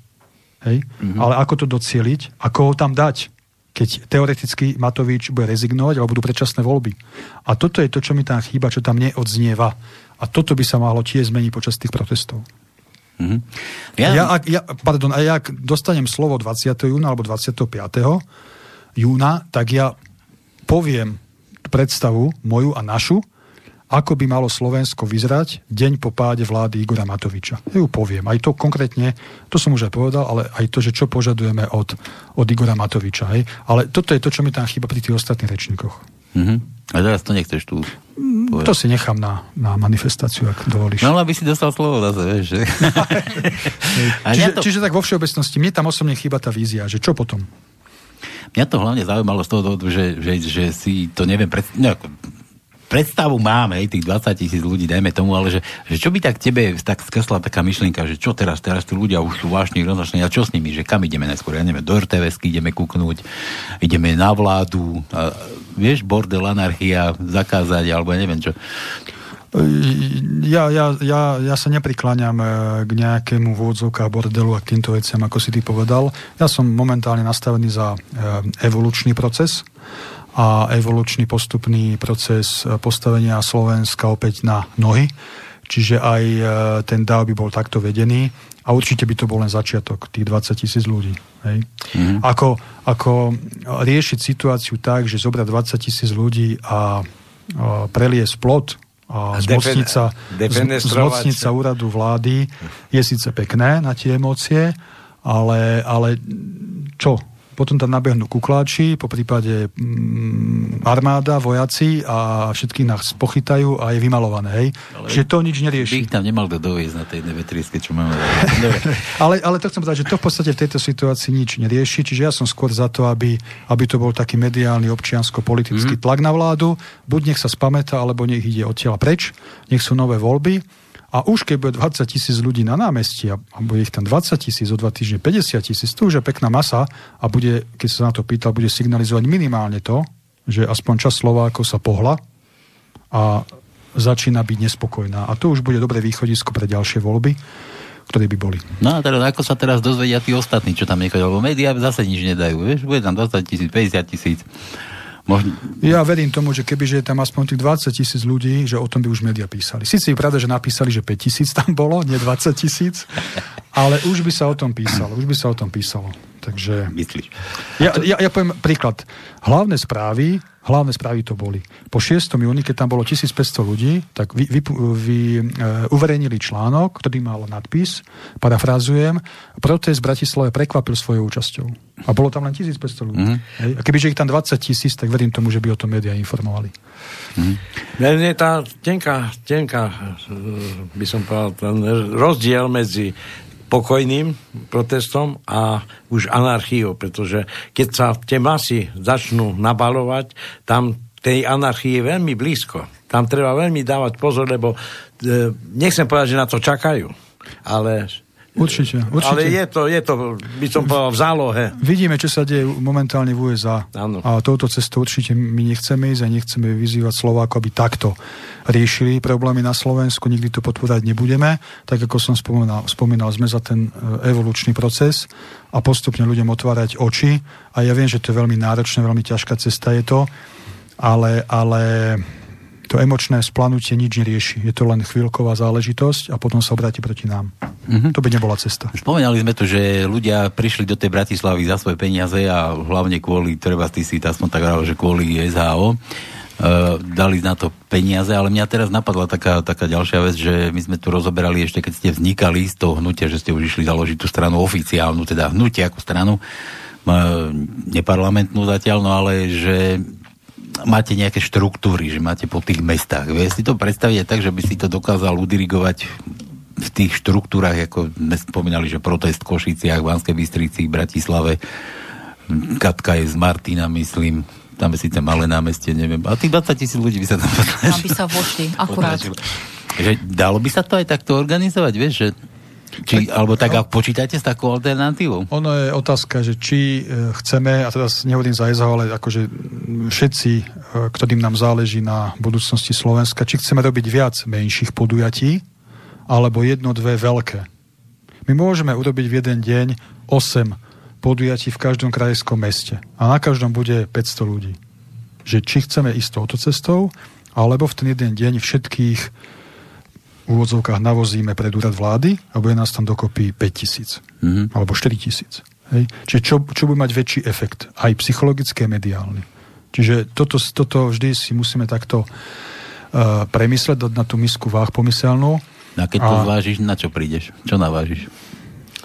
Hej? Mm-hmm. Ale ako to docieliť, ako ho tam dať, keď teoreticky Matovič bude rezignovať alebo budú predčasné voľby. A toto je to, čo mi tam chýba, čo tam neodznieva. A toto by sa mohlo tiež zmeniť počas tých protestov. Mhm. Ja, ja, ak, ja, pardon, a ja ak dostanem slovo 20. júna alebo 25. júna, tak ja poviem predstavu moju a našu, ako by malo Slovensko vyzerať deň po páde vlády Igora Matoviča. Ja ju poviem. Aj to konkrétne, to som už aj povedal, ale aj to, že čo požadujeme od, od Igora Matoviča. Hej. Ale toto je to, čo mi tam chýba pri tých ostatných rečníkoch. Mhm. A teraz to nechceš tu povedať. To si nechám na, na manifestáciu, ak dovolíš. No, ale aby si dostal slovo zase, vieš, že... *laughs* Čiže, to- čiže tak vo všeobecnosti, mne tam osobne chýba tá vízia, že čo potom? Mňa to hlavne zaujímalo z toho dôvodu, že, že, že si to neviem pred, no, ako, predstavu máme, hej, tých 20 tisíc ľudí, dajme tomu, ale že, že čo by tak tebe tak skresla taká myšlienka, že čo teraz, teraz tí ľudia už sú vážni, rozlišní, a čo s nimi, že kam ideme najskôr, ja neviem, do RTVSky ideme kúknúť, ideme na vládu, a, vieš, bordel, anarchia, zakázať, alebo ja neviem čo. Ja, ja, ja, ja sa neprikláňam e, k nejakému vôdzovka bordelu a k týmto veciam, ako si ty povedal. Ja som momentálne nastavený za e, evolučný proces a evolučný postupný proces e, postavenia Slovenska opäť na nohy. Čiže aj ten DAO by bol takto vedený a určite by to bol len začiatok, tých 20 tisíc ľudí. Hej? Mm-hmm. Ako, ako riešiť situáciu tak, že zobrať 20 tisíc ľudí a, a preliesť plot a zmocnica, z- zmocnica úradu vlády je síce pekné na tie emócie, ale, ale čo? Potom tam nabehnú kukláči, po prípade mm, armáda, vojaci a všetky nás pochytajú a je vymalované. Hej? Ale Že to nič By nerieši. ich tam nemal kto doviezť na tej nevetrieske, čo máme. *laughs* Ale, ale to chcem povedať, že to v podstate v tejto situácii nič nerieši, čiže ja som skôr za to, aby, aby to bol taký mediálny občiansko-politický mm. tlak na vládu. Buď nech sa spameta, alebo nech ide odtiaľ preč, nech sú nové voľby A už keď bude 20 tisíc ľudí na námestí a bude ich tam 20 tisíc, o dva týždne 50 tisíc, to už je pekná masa a bude, keď sa na to pýtal, bude signalizovať minimálne to, že aspoň čas Slovákov sa pohla a začína byť nespokojná. A to už bude dobré východisko pre ďalšie voľby, ktoré by boli. No a teraz ako sa teraz dozvedia tí ostatní, čo tam nechodia, lebo médiá zase nič nedajú, vieš, bude tam 20 tisíc, 50 tisíc. Možno... Ja verím tomu, že keby že je tam aspoň tých 20 tisíc ľudí, že o tom by už médiá písali. Sice je pravda, že napísali, že 5 tisíc tam bolo, nie 20 tisíc, ale už by sa o tom písalo. Už by sa o tom písalo. Takže... Myslíš? Ja, ja, ja poviem príklad. Hlavné správy Hlavné správy to boli. Po 6. júni, keď tam bolo 1500 ľudí, tak vy, vy, vy uh, uverejnili článok, ktorý mal nadpis, parafrazujem, protest v Bratislave prekvapil svojou účasťou. A bolo tam len 1500 ľudí. Mm-hmm. A kebyže ich tam 20 tisíc, tak verím tomu, že by o tom médiá informovali. Mm-hmm. Je tá tenká, tenká, eh, by som povedal, ten rozdiel medzi pokojným protestom a už anarchiou, pretože keď sa tie masy začnú nabalovať, tam tej anarchii je veľmi blízko. Tam treba veľmi dávať pozor, lebo e, nechcem povedať, že na to čakajú, ale Určite, určite. Ale je to, je to, by som povedal, v zálohe. Vidíme, čo sa deje momentálne v USA. Ano. A touto cestou určite my nechceme ísť a nechceme vyzývať Slováko, aby takto riešili problémy na Slovensku. Nikdy to podporať nebudeme. Tak ako som spomínal, spomínal, sme za ten e, evolučný proces a postupne ľuďom otvárať oči. A ja viem, že to je veľmi náročné, veľmi ťažká cesta je to, ale, ale to emočné splanutie nič nerieši. Je to len chvíľková záležitosť a potom sa obráti proti nám. Mm-hmm. To by nebola cesta. Spomínali sme tu, že ľudia prišli do tej Bratislavy za svoje peniaze a hlavne kvôli, treba ty si aspoň tak hovoril, že kvôli SHO. Uh, e, dali na to peniaze, ale mňa teraz napadla taká, taká ďalšia vec, že my sme tu rozoberali ešte, keď ste vznikali z toho hnutia, že ste už išli založiť tú stranu oficiálnu, teda hnutie ako stranu, uh, neparlamentnú zatiaľ, no ale že máte nejaké štruktúry, že máte po tých mestách. Vieš si to predstaviť tak, že by si to dokázal udirigovať v tých štruktúrach, ako sme spomínali, že protest v Košiciach, v Banskej Bystrici, v Bratislave, Katka je z Martina, myslím, tam je síce malé námestie, neviem. A tých 20 tisíc ľudí by sa tam Tam by sa vošli, *laughs* akurát. Že dalo by sa to aj takto organizovať, vieš, že či, alebo tak, ak počítate s takou alternatívou? Ono je otázka, že či e, chceme, a teraz nehovorím za EZO, ale akože všetci, e, ktorým nám záleží na budúcnosti Slovenska, či chceme robiť viac menších podujatí, alebo jedno, dve veľké. My môžeme urobiť v jeden deň 8 podujatí v každom krajskom meste. A na každom bude 500 ľudí. Že či chceme ísť touto cestou, alebo v ten jeden deň všetkých úvodzovkách navozíme pred úrad vlády a bude nás tam dokopy 5 tisíc. Mm-hmm. Alebo 4 tisíc. Hej? Čiže čo, čo bude mať väčší efekt? Aj psychologický a mediálny. Čiže toto, toto vždy si musíme takto uh, premysleť, dať na tú misku váh pomyselnú. No a keď to a... zvážiš, na čo prídeš? Čo navážiš?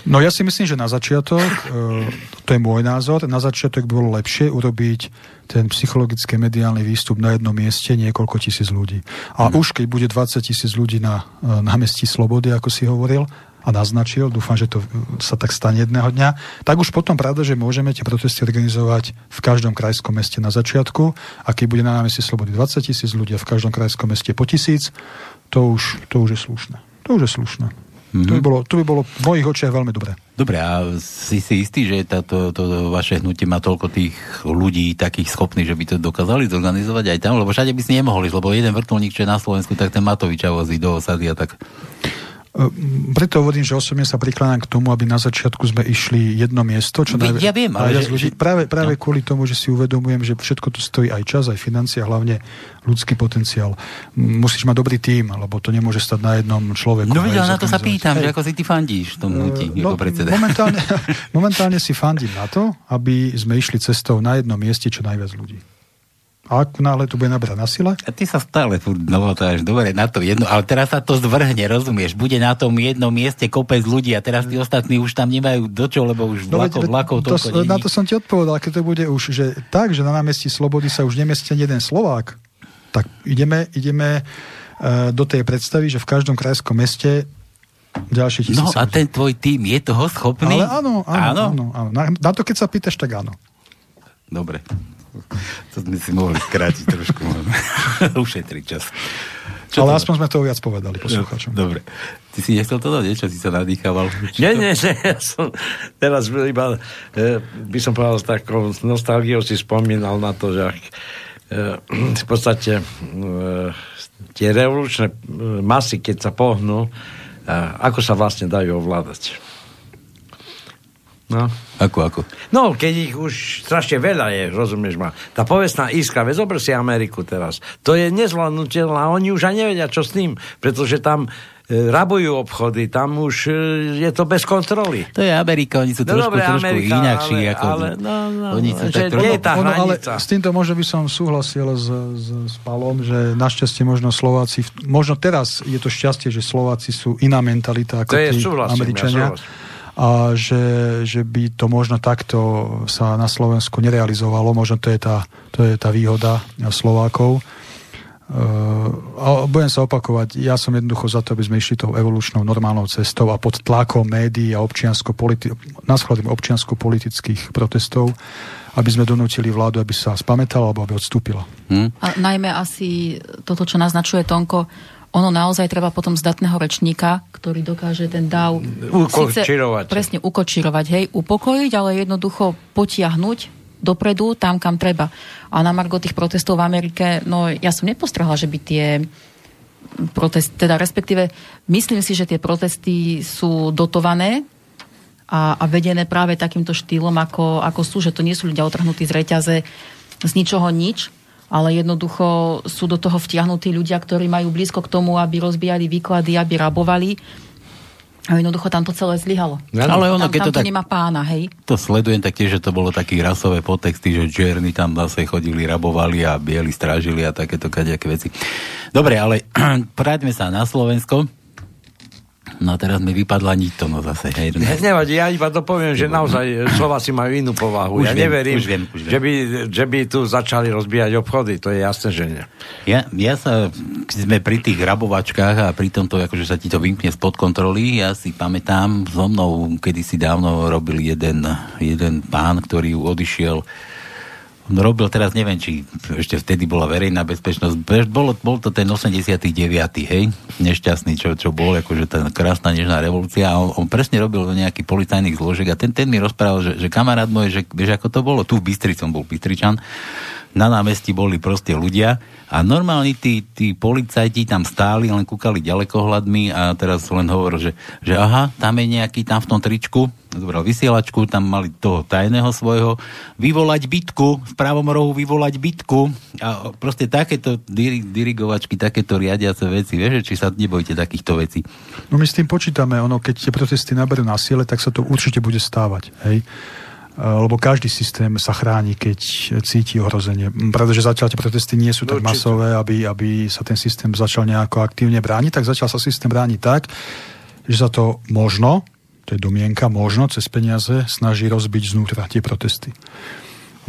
No ja si myslím, že na začiatok, uh, to je môj názor, na začiatok by bolo lepšie urobiť ten psychologický mediálny výstup na jednom mieste niekoľko tisíc ľudí. A hmm. už keď bude 20 tisíc ľudí na uh, námestí Slobody, ako si hovoril, a naznačil, dúfam, že to sa tak stane jedného dňa, tak už potom pravda, že môžeme tie protesty organizovať v každom krajskom meste na začiatku a keď bude na námestí Slobody 20 tisíc ľudí a v každom krajskom meste po tisíc, to už, to už je slušné. To už je slušné. Mm-hmm. To, by bolo, to by bolo v mojich očiach veľmi dobré. Dobre, a si si istý, že táto, to, vaše hnutie má toľko tých ľudí takých schopných, že by to dokázali zorganizovať aj tam, lebo všade by si nemohli, lebo jeden vrtulník, čo je na Slovensku, tak ten Matoviča vozí do osady a tak preto hovorím, že osobne sa prikláňam k tomu, aby na začiatku sme išli jedno miesto, čo najvi- ja viem, ale že, ľudí. Práve, práve no. kvôli tomu, že si uvedomujem, že všetko to stojí aj čas, aj financie, hlavne ľudský potenciál. Musíš mať dobrý tím, lebo to nemôže stať na jednom človeku. No videl, na to sa pýtam, že ako si ty fandíš v tom hnutí, no, predseda. Momentálne, *laughs* momentálne si fandím na to, aby sme išli cestou na jednom mieste čo najviac ľudí. A ako náhle tu bude nabrať na sile? A ty sa stále furt novotáš, dobre, na to jedno, ale teraz sa to zvrhne, rozumieš? Bude na tom jednom mieste kopec ľudí a teraz tí ostatní už tam nemajú do čo, lebo už vlakov, no, vlakov to, Na to som ti odpovedal, keď to bude už, že tak, že na námestí Slobody sa už nemiestí jeden Slovák, tak ideme, ideme uh, do tej predstavy, že v každom krajskom meste ďalšie tisíc. No a ten tvoj tým je toho schopný? Ale áno, áno, áno. áno, áno. Na, na to, keď sa pýtaš, tak áno. Dobre. To sme si mohli skrátiť trošku. *laughs* Ušetriť čas. Čo Ale to aspoň sme to viac povedali poslucháčom. Dobre. Ty si nechcel to niečo, si sa nadýchaval. Nie, nie, nie, ja som teraz iba, e, by som povedal, s takou nostalgiou si spomínal na to, že ak, e, v podstate e, tie revolučné masy, keď sa pohnú, ako sa vlastne dajú ovládať. No. Ako, ako? No, keď ich už strašne veľa je, rozumieš ma. Tá povestná iskra, veď zober si Ameriku teraz. To je nezvládnutelné a oni už aj nevedia, čo s tým, pretože tam e, rabujú obchody, tam už e, je to bez kontroly. To je Amerika, oni sú no, trošku, dobre, trošku Amerika, inakší. Ale, ako, ale, no, no, oni sú tak trochu... tá ono, ale s týmto možno by som súhlasil s, s, s Palom, že našťastie možno Slováci, možno teraz je to šťastie, že Slováci sú iná mentalita ako to tí Američania. Ja a že, že by to možno takto sa na Slovensku nerealizovalo. Možno to je tá, to je tá výhoda Slovákov. Uh, a budem sa opakovať, ja som jednoducho za to, aby sme išli tou evolučnou normálnou cestou a pod tlakom médií a občiansko-politi- občiansko-politických protestov, aby sme donútili vládu, aby sa spametala alebo aby odstúpila. Hmm. A najmä asi toto, čo naznačuje Tonko, ono naozaj treba potom zdatného rečníka, ktorý dokáže ten dáv ukočirovať. presne ukočirovať, hej, upokojiť, ale jednoducho potiahnuť dopredu tam, kam treba. A na margo tých protestov v Amerike, no ja som nepostrahla, že by tie protest, teda respektíve myslím si, že tie protesty sú dotované a, a vedené práve takýmto štýlom, ako, ako sú, že to nie sú ľudia otrhnutí z reťaze z ničoho nič, ale jednoducho sú do toho vtiahnutí ľudia, ktorí majú blízko k tomu, aby rozbíjali výklady, aby rabovali. A jednoducho tam to celé zlyhalo. Ja, ale ono, tam, keď tam to, tak, nemá pána, hej? To sledujem tak tiež, že to bolo také rasové potexty, že čierni tam zase chodili, rabovali a bieli strážili a takéto kadejaké veci. Dobre, ale *clears throat* vráťme sa na Slovensko. No a teraz mi vypadla to, no zase. Hej, ne, *laughs* nevadí, ja iba to poviem, že naozaj Slováci majú inú povahu. Už ja viem, neverím, už viem, už viem. Že, by, že by tu začali rozbíjať obchody, to je jasné, že nie. Ja, ja sa, keď sme pri tých rabovačkách a pri tomto, akože sa ti to vymkne spod kontroly, ja si pamätám, so mnou kedysi dávno robil jeden, jeden pán, ktorý odišiel robil teraz, neviem, či ešte vtedy bola verejná bezpečnosť. Bol, bol to ten 89. hej, nešťastný, čo, čo bol, akože tá krásna nežná revolúcia a on, on presne robil nejaký policajných zložek a ten, ten mi rozprával, že, že kamarát môj, že vieš, ako to bolo, tu v Bystricom bol Bystričan, na námestí boli proste ľudia a normálni tí, tí policajti tam stáli, len kúkali ďalekohľadmi a teraz len hovoril, že, že aha, tam je nejaký, tam v tom tričku, zobral vysielačku, tam mali toho tajného svojho, vyvolať bitku, v pravom rohu vyvolať bitku a proste takéto dirigovačky, takéto riadiace veci, vieš, či sa nebojíte takýchto vecí? No my s tým počítame, ono, keď tie protesty naberú na siele, tak sa to určite bude stávať, hej lebo každý systém sa chráni, keď cíti ohrozenie. Pretože zatiaľ tie protesty nie sú tak masové, aby, aby sa ten systém začal nejako aktívne brániť, tak začal sa systém brániť tak, že sa to možno, to je domienka, možno cez peniaze snaží rozbiť znútra tie protesty.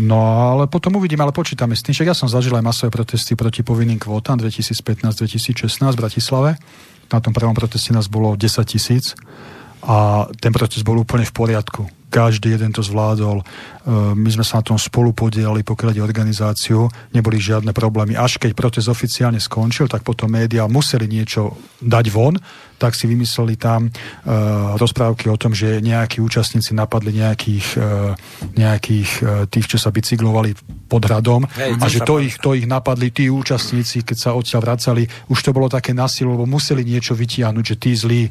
No ale potom uvidím, ale počítame s tým, že ja som zažil aj masové protesty proti povinným kvótam 2015-2016 v Bratislave. Na tom prvom proteste nás bolo 10 tisíc a ten protest bol úplne v poriadku každý jeden to zvládol. E, my sme sa na tom spolu podielali, pokiaľ ide organizáciu, neboli žiadne problémy. Až keď protest oficiálne skončil, tak potom médiá museli niečo dať von, tak si vymysleli tam uh, rozprávky o tom, že nejakí účastníci napadli nejakých, uh, nejakých tých, čo sa bicyklovali pod hradom Hej, a že to ich, to ich napadli tí účastníci, keď sa odtiaľ vracali. Už to bolo také nasilu, lebo museli niečo vytiahnuť, že tí zlí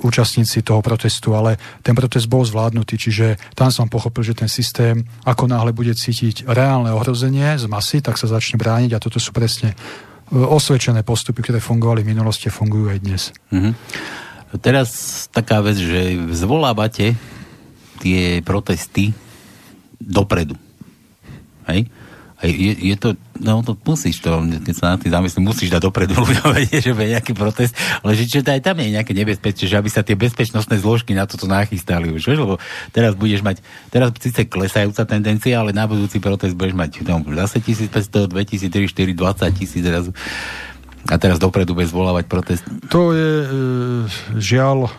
účastníci toho protestu, ale ten protest bol zvládnutý, čiže tam som pochopil, že ten systém, ako náhle bude cítiť reálne ohrozenie z masy, tak sa začne brániť a toto sú presne e, osvedčené postupy, ktoré fungovali v minulosti, fungujú aj dnes. Mm-hmm. Teraz taká vec, že zvolávate tie protesty dopredu. Hej? Je, je to, no to musíš to, keď sa na tým zamyslím, musíš dať dopredu *laughs* ľuďom vedieť, že bude nejaký protest, ale že to aj tam je nejaké nebezpečie, že aby sa tie bezpečnostné zložky na toto nachystali už, lebo teraz budeš mať, teraz síce klesajúca tendencia, ale na budúci protest budeš mať no, zase 1500, 2000, 3, 4, 20 tisíc zrazu. A teraz dopredu bude zvolávať protest. To je e, žiaľ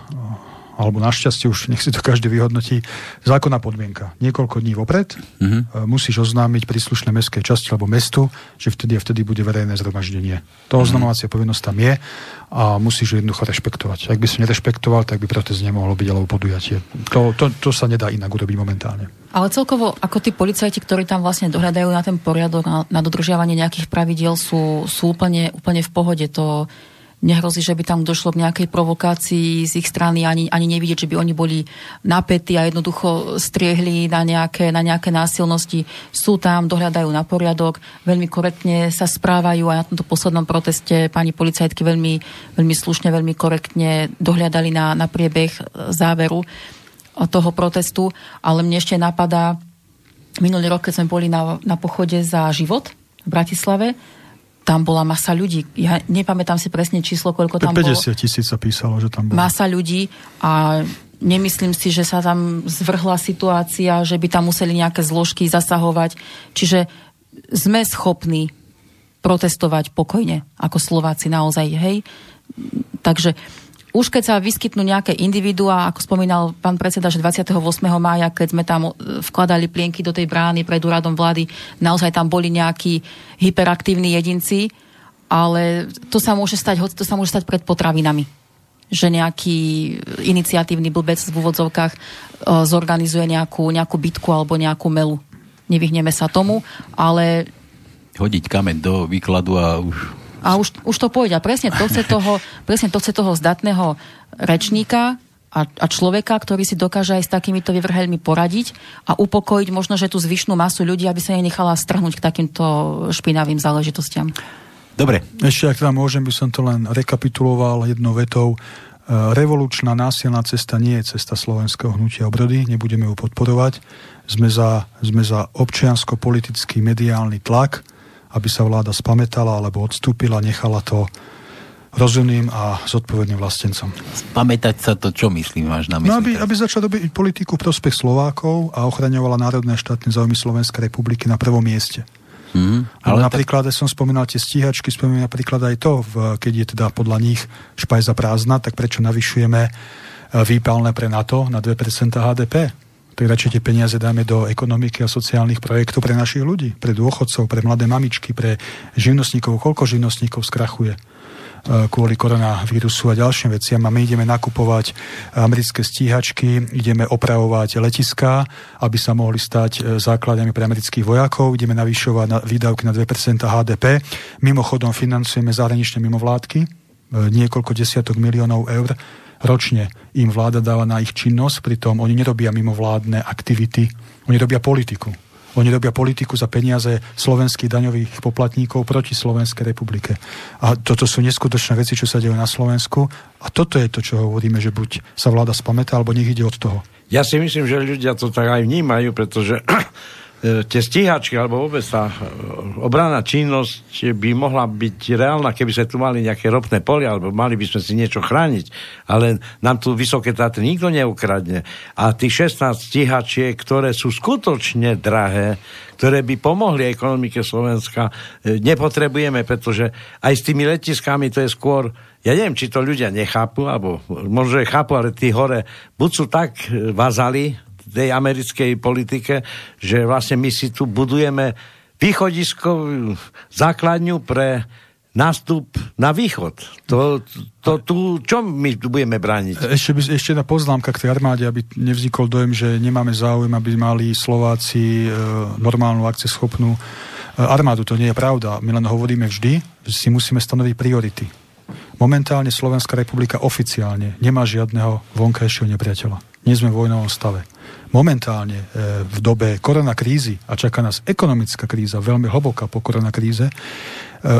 alebo našťastie už nech si to každý vyhodnotí, zákonná podmienka. Niekoľko dní vopred uh-huh. musíš oznámiť príslušné mestskej časti alebo mestu, že vtedy a vtedy bude verejné zhromaždenie. To mhm. oznamovacia uh-huh. povinnosť tam je a musíš ju jednoducho rešpektovať. Ak by si nerešpektoval, tak by protest nemohlo byť alebo podujatie. To, to, to sa nedá inak urobiť momentálne. Ale celkovo, ako tí policajti, ktorí tam vlastne dohľadajú na ten poriadok, na, na dodržiavanie nejakých pravidiel, sú, sú úplne, úplne v pohode. To, nehrozí, že by tam došlo k nejakej provokácii z ich strany, ani, ani nevidieť, že by oni boli napätí a jednoducho striehli na nejaké, na nejaké násilnosti. Sú tam, dohľadajú na poriadok, veľmi korektne sa správajú a na tomto poslednom proteste pani policajtky veľmi, veľmi slušne, veľmi korektne dohľadali na, na priebeh záveru toho protestu, ale mne ešte napadá, minulý rok, keď sme boli na, na pochode za život v Bratislave, tam bola masa ľudí. Ja nepamätám si presne číslo, koľko tam 50 bolo. 50 tisíc sa písalo, že tam bolo. Masa ľudí a nemyslím si, že sa tam zvrhla situácia, že by tam museli nejaké zložky zasahovať. Čiže sme schopní protestovať pokojne, ako Slováci naozaj, hej. Takže už keď sa vyskytnú nejaké individuá, ako spomínal pán predseda, že 28. mája, keď sme tam e, vkladali plienky do tej brány pred úradom vlády, naozaj tam boli nejakí hyperaktívni jedinci, ale to sa môže stať, to sa môže stať pred potravinami že nejaký iniciatívny blbec v úvodzovkách e, zorganizuje nejakú, nejakú bitku alebo nejakú melu. Nevyhneme sa tomu, ale... Hodiť kameň do výkladu a už a už, už to pôjde. A presne to chce toho, presne to chce toho zdatného rečníka, a, a človeka, ktorý si dokáže aj s takýmito vyvrheľmi poradiť a upokojiť možno, že tú zvyšnú masu ľudí, aby sa nechala strhnúť k takýmto špinavým záležitostiam. Dobre. Ešte, ak teda môžem, by som to len rekapituloval jednou vetou. E, revolučná násilná cesta nie je cesta slovenského hnutia obrody, nebudeme ju podporovať. Sme za, sme za občiansko-politický mediálny tlak, aby sa vláda spametala alebo odstúpila, nechala to rozumným a zodpovedným vlastencom. Spamätať sa to, čo myslím, máš na mysli? No, aby, aby začala robiť politiku prospech Slovákov a ochraňovala národné štátne záujmy Slovenskej republiky na prvom mieste. Mm, ale napríklad, tak... som spomínal tie stíhačky, spomínam napríklad aj to, v, keď je teda podľa nich špajza prázdna, tak prečo navyšujeme e, výpalné pre NATO na 2% HDP? Tak radšej tie peniaze dáme do ekonomiky a sociálnych projektov pre našich ľudí, pre dôchodcov, pre mladé mamičky, pre živnostníkov. Koľko živnostníkov skrachuje e, kvôli koronavírusu a ďalším veciam. A my ideme nakupovať americké stíhačky, ideme opravovať letiská, aby sa mohli stať e, základami pre amerických vojakov, ideme navyšovať na výdavky na 2% HDP. Mimochodom financujeme zahraničné mimovládky, e, niekoľko desiatok miliónov eur ročne im vláda dáva na ich činnosť, pritom oni nerobia mimovládne aktivity, oni robia politiku. Oni robia politiku za peniaze slovenských daňových poplatníkov proti Slovenskej republike. A toto sú neskutočné veci, čo sa dejú na Slovensku. A toto je to, čo hovoríme, že buď sa vláda spamätá, alebo nech ide od toho. Ja si myslím, že ľudia to tak aj vnímajú, pretože tie stíhačky alebo vôbec tá e, obranná činnosť by mohla byť reálna, keby sme tu mali nejaké ropné polia, alebo mali by sme si niečo chrániť, ale nám tu vysoké Tatry nikto neukradne. A tých 16 stíhačiek, ktoré sú skutočne drahé, ktoré by pomohli ekonomike Slovenska, e, nepotrebujeme, pretože aj s tými letiskami to je skôr ja neviem, či to ľudia nechápu, alebo možno, chápu, ale tí hore buď sú tak vazali tej americkej politike, že vlastne my si tu budujeme východiskovú základňu pre nástup na východ. To, to tu, čo my tu budeme brániť? Ešte, by, ešte jedna poznámka k tej armáde, aby nevznikol dojem, že nemáme záujem, aby mali Slováci e, normálnu akcieschopnú e, armádu. To nie je pravda. My len hovoríme vždy, že si musíme stanoviť priority. Momentálne Slovenská republika oficiálne nemá žiadneho vonkajšieho nepriateľa. Nie sme v vojnovom stave momentálne e, v dobe koronakrízy a čaká nás ekonomická kríza, veľmi hlboká po koronakríze, e,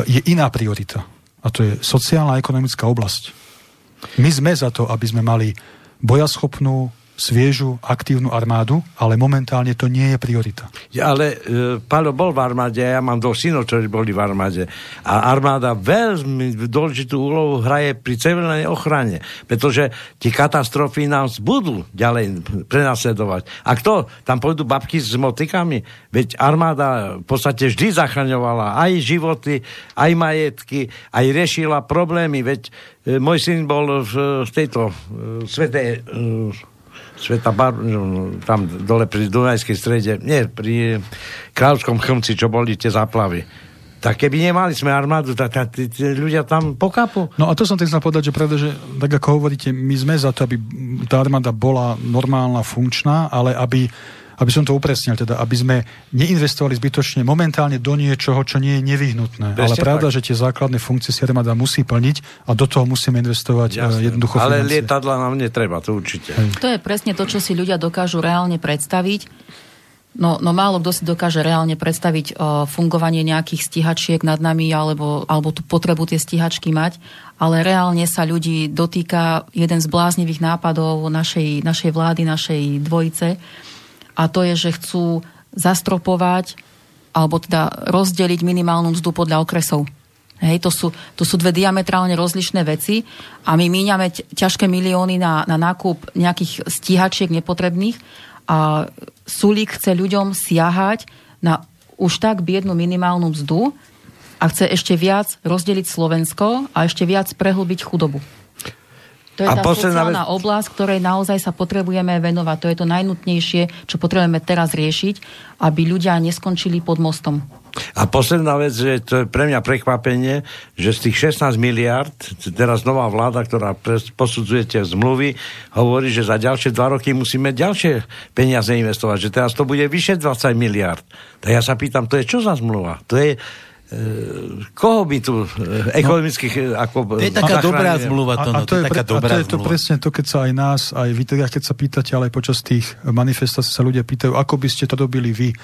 je iná priorita. A to je sociálna a ekonomická oblasť. My sme za to, aby sme mali bojaschopnú, sviežu, aktívnu armádu, ale momentálne to nie je priorita. Ja, ale e, Paľo bol v armáde, ja mám dvoch synov, ktorí boli v armáde. A armáda veľmi dôležitú úlohu hraje pri civilnej ochrane, pretože tie katastrofy nás budú ďalej prenasledovať. A kto? Tam pôjdu babky s motikami? Veď armáda v podstate vždy zachraňovala aj životy, aj majetky, aj riešila problémy. Veď e, môj syn bol v, v tejto e, svetej e, Sveta Bar, no, tam dole pri Dunajskej strede, nie, pri Kráľovskom chrmci, čo boli tie záplavy. Tak keby nemali sme armádu, tak tí, ľudia tam pokapu. No a to som chcel povedať, že pravda, že tak ako hovoríte, my sme za to, aby tá armáda bola normálna, funkčná, ale aby aby som to upresnil, teda, aby sme neinvestovali zbytočne momentálne do niečoho, čo nie je nevyhnutné. Presne Ale pravda, tak. že tie základné funkcie si armáda musí plniť a do toho musíme investovať eh, Jasne. jednoducho Ale financie. lietadla nám netreba, to určite. Hej. To je presne to, čo si ľudia dokážu reálne predstaviť. No, no málo kto si dokáže reálne predstaviť uh, fungovanie nejakých stíhačiek nad nami alebo, alebo tú potrebu tie stíhačky mať, ale reálne sa ľudí dotýka jeden z bláznivých nápadov našej, našej vlády, našej dvojice, a to je, že chcú zastropovať alebo teda rozdeliť minimálnu mzdu podľa okresov. Hej, to, sú, to sú dve diametrálne rozlišné veci a my míňame ťažké milióny na, na nákup nejakých stíhačiek nepotrebných a Sulík chce ľuďom siahať na už tak biednu minimálnu mzdu a chce ešte viac rozdeliť Slovensko a ešte viac prehlbiť chudobu. To je a tá sociálna vec... oblasť, ktorej naozaj sa potrebujeme venovať. To je to najnutnejšie, čo potrebujeme teraz riešiť, aby ľudia neskončili pod mostom. A posledná vec, že to je pre mňa prekvapenie, že z tých 16 miliard, teraz nová vláda, ktorá posudzuje tie zmluvy, hovorí, že za ďalšie dva roky musíme ďalšie peniaze investovať, že teraz to bude vyše 20 miliard. Tak ja sa pýtam, to je čo za zmluva? To je, koho by tu e, ekonomických no, ako To je taká dobrá zmluva to, no, a, a to, je, taká dobrá a to je to presne to, keď sa aj nás, aj vy teda, keď sa pýtate, ale aj počas tých manifestácií sa ľudia pýtajú, ako by ste to dobili vy,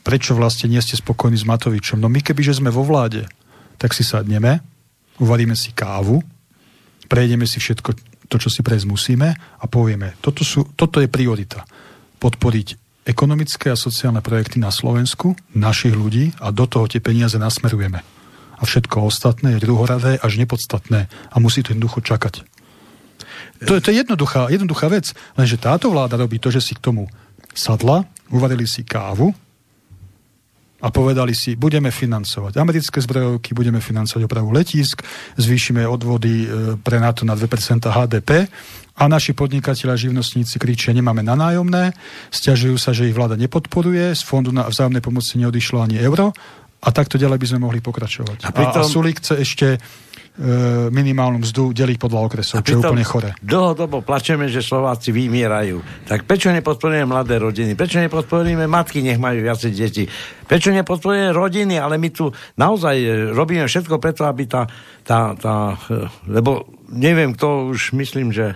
prečo vlastne nie ste spokojní s Matovičom. No my keby, že sme vo vláde, tak si sadneme, uvaríme si kávu, prejdeme si všetko to, čo si prejsť musíme a povieme, toto, sú, toto je priorita. Podporiť ekonomické a sociálne projekty na Slovensku, našich ľudí a do toho tie peniaze nasmerujeme. A všetko ostatné je druhoradé až nepodstatné a musí to jednoducho čakať. To je, to je jednoduchá, jednoduchá vec, lenže táto vláda robí to, že si k tomu sadla, uvarili si kávu a povedali si, budeme financovať americké zbrojovky, budeme financovať opravu letisk, zvýšime odvody e, pre NATO na 2% HDP a naši podnikatelia a živnostníci kričia, nemáme na nájomné, stiažujú sa, že ich vláda nepodporuje, z fondu na vzájomnej pomoci neodišlo ani euro a takto ďalej by sme mohli pokračovať. A, pritom... a, a Sulik chce ešte e, minimálnu mzdu deliť podľa okresov, čo je úplne chore. Dlhodobo plačeme, že Slováci vymierajú. Tak prečo nepodporujeme mladé rodiny? Prečo nepodporujeme matky, nech majú viacej deti? Prečo nepodporujeme rodiny? Ale my tu naozaj e, robíme všetko preto, aby tá, tá, tá e, lebo neviem, kto už myslím, že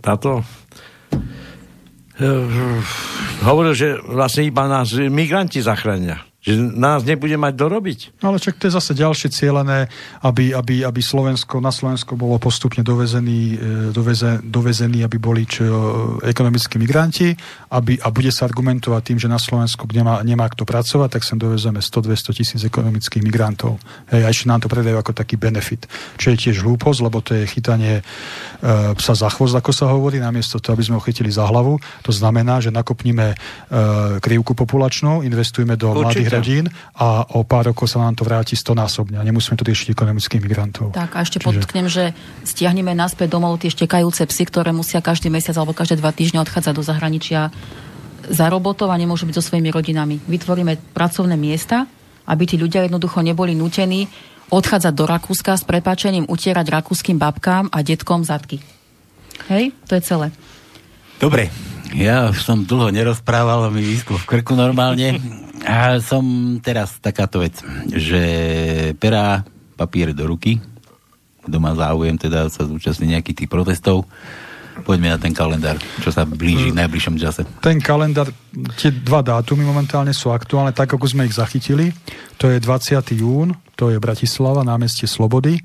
táto eh, hovoril, že vlastne iba nás migranti zachránia že nás nebude mať dorobiť. No ale čak to je zase ďalšie cieľené, aby, aby, aby Slovensko, na Slovensko bolo postupne dovezený, e, doveze, dovezený, aby boli čo, ekonomickí migranti aby, a bude sa argumentovať tým, že na Slovensku nemá, nemá kto pracovať, tak sem dovezeme 100-200 tisíc ekonomických migrantov. Hej, a ešte nám to predajú ako taký benefit. Čo je tiež hlúposť, lebo to je chytanie e, psa za chvost, ako sa hovorí, namiesto toho, aby sme ho chytili za hlavu. To znamená, že nakopníme e, krivku populačnú, investujeme do Určite. mladých rodín a o pár rokov sa nám to vráti stonásobne a nemusíme tu riešiť ekonomických migrantov. Tak a ešte Čiže... podotknem, že stiahneme naspäť domov tie štekajúce psy, ktoré musia každý mesiac alebo každé dva týždne odchádzať do zahraničia za robotov a nemôžu byť so svojimi rodinami. Vytvoríme pracovné miesta, aby tí ľudia jednoducho neboli nutení odchádzať do Rakúska s prepáčením utierať rakúskym babkám a detkom zadky. Hej, to je celé. Dobre, ja som dlho nerozprával, mi vysklo v krku normálne. A som teraz takáto vec, že perá papier do ruky, kto má záujem teda sa zúčastniť nejakých tých protestov, poďme na ten kalendár, čo sa blíži v najbližšom čase. Ten kalendár, tie dva dátumy momentálne sú aktuálne, tak ako sme ich zachytili. To je 20. jún, to je Bratislava, námestie Slobody. E,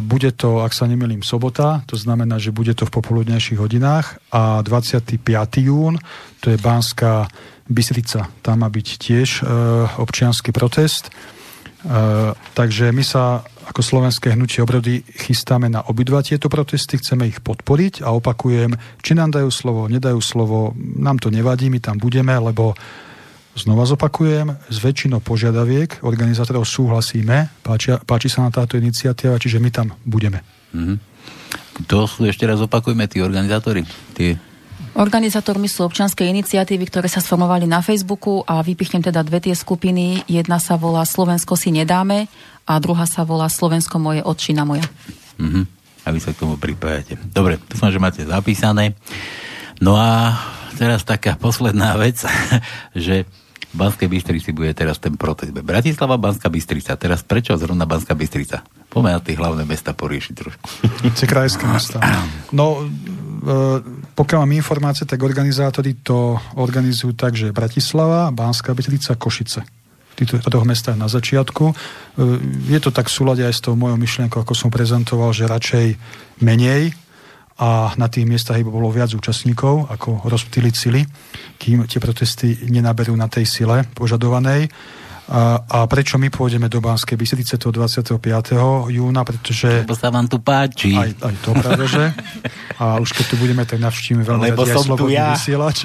bude to, ak sa nemýlim, sobota, to znamená, že bude to v popoludnejších hodinách. A 25. jún, to je Banská Bystrica. Tam má byť tiež e, občianský protest. E, takže my sa ako slovenské hnutie obrody chystáme na obidva tieto protesty, chceme ich podporiť a opakujem, či nám dajú slovo, nedajú slovo, nám to nevadí, my tam budeme, lebo znova zopakujem, s väčšinou požiadaviek organizátorov súhlasíme, páči, páči sa na táto iniciatíva, čiže my tam budeme. Mm-hmm. To sú ešte raz opakujme tí organizátori, tie Organizátormi sú občianske iniciatívy, ktoré sa sformovali na Facebooku a vypichnem teda dve tie skupiny. Jedna sa volá Slovensko si nedáme a druhá sa volá Slovensko moje, odčina moja. Mm-hmm. A vy sa k tomu pripájate. Dobre, dúfam, že máte zapísané. No a teraz taká posledná vec, *laughs* že v Banskej Bystrici bude teraz ten protest. Bratislava, Banská Bystrica. Teraz prečo zrovna Banská Bystrica? Poďme na tie hlavné mesta poriešiť trošku. *laughs* Tie krajské mesta. No, e, pokiaľ mám informácie, tak organizátori to organizujú tak, že Bratislava, Banská Bystrica, Košice. Týchto troch mestách na začiatku. E, je to tak v súlade aj s tou mojou myšlienkou, ako som prezentoval, že radšej menej a na tých miestach by bolo viac účastníkov, ako rozptýliť sily, kým tie protesty nenaberú na tej sile požadovanej. A, a prečo my pôjdeme do Banskej Bystrice toho 25. júna, pretože... Lebo sa vám tu páči. Aj, aj to práve, že. A už keď tu budeme, tak navštívime veľmi Lebo som tu ja. vysielač.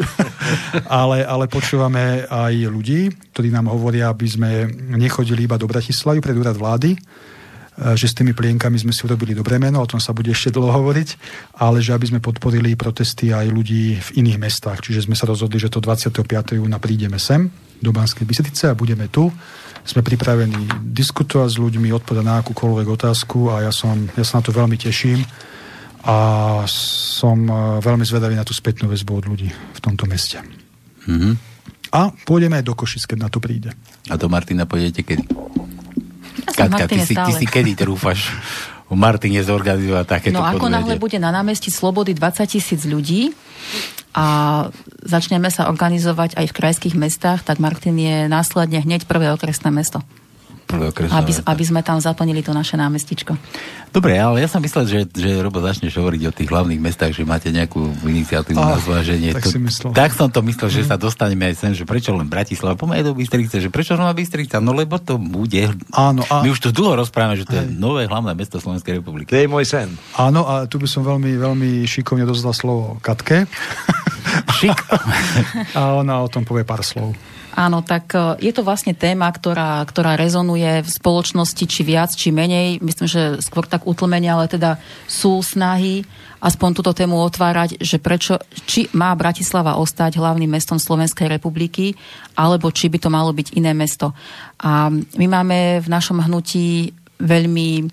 ale, ale počúvame aj ľudí, ktorí nám hovoria, aby sme nechodili iba do Bratislavy pred úrad vlády, že s tými plienkami sme si urobili dobré meno, o tom sa bude ešte dlho hovoriť, ale že aby sme podporili protesty aj ľudí v iných mestách. Čiže sme sa rozhodli, že to 25. júna prídeme sem do Banskej Bystrice a budeme tu. Sme pripravení diskutovať s ľuďmi, odpovedať na akúkoľvek otázku a ja, som, ja sa na to veľmi teším a som e, veľmi zvedavý na tú spätnú väzbu od ľudí v tomto meste. Mm-hmm. A pôjdeme aj do Košic, keď na to príde. A do Martina pôjdete kedy? Ja Katka, ty si, ty si kedy trúfaš *laughs* Martine zorganizovať takéto No ako náhle bude na námestí Slobody 20 tisíc ľudí, a začneme sa organizovať aj v krajských mestách, tak Martin je následne hneď prvé okresné mesto. Aby, aby sme tam zaplnili to naše námestičko. Dobre, ale ja som myslel, že, že Robo začneš hovoriť o tých hlavných mestách, že máte nejakú iniciatívu oh, na zváženie. Tak, to, tak som to myslel, že mm. sa dostaneme aj sem, že prečo len Bratislava, poďme do Bystrice, že prečo len Bystrica, no lebo to bude. Áno, a... My už tu dlho rozprávame, že to je nové hlavné mesto Slovenskej republiky. To je môj sen. Áno, a tu by som veľmi, veľmi šikovne dozdal slovo Katke. *laughs* *laughs* Šik. a ona o tom povie pár slov. Áno, tak e, je to vlastne téma, ktorá, ktorá rezonuje v spoločnosti či viac, či menej. Myslím, že skôr tak utlmenia, ale teda sú snahy aspoň túto tému otvárať, že prečo, či má Bratislava ostať hlavným mestom Slovenskej republiky, alebo či by to malo byť iné mesto. A my máme v našom hnutí veľmi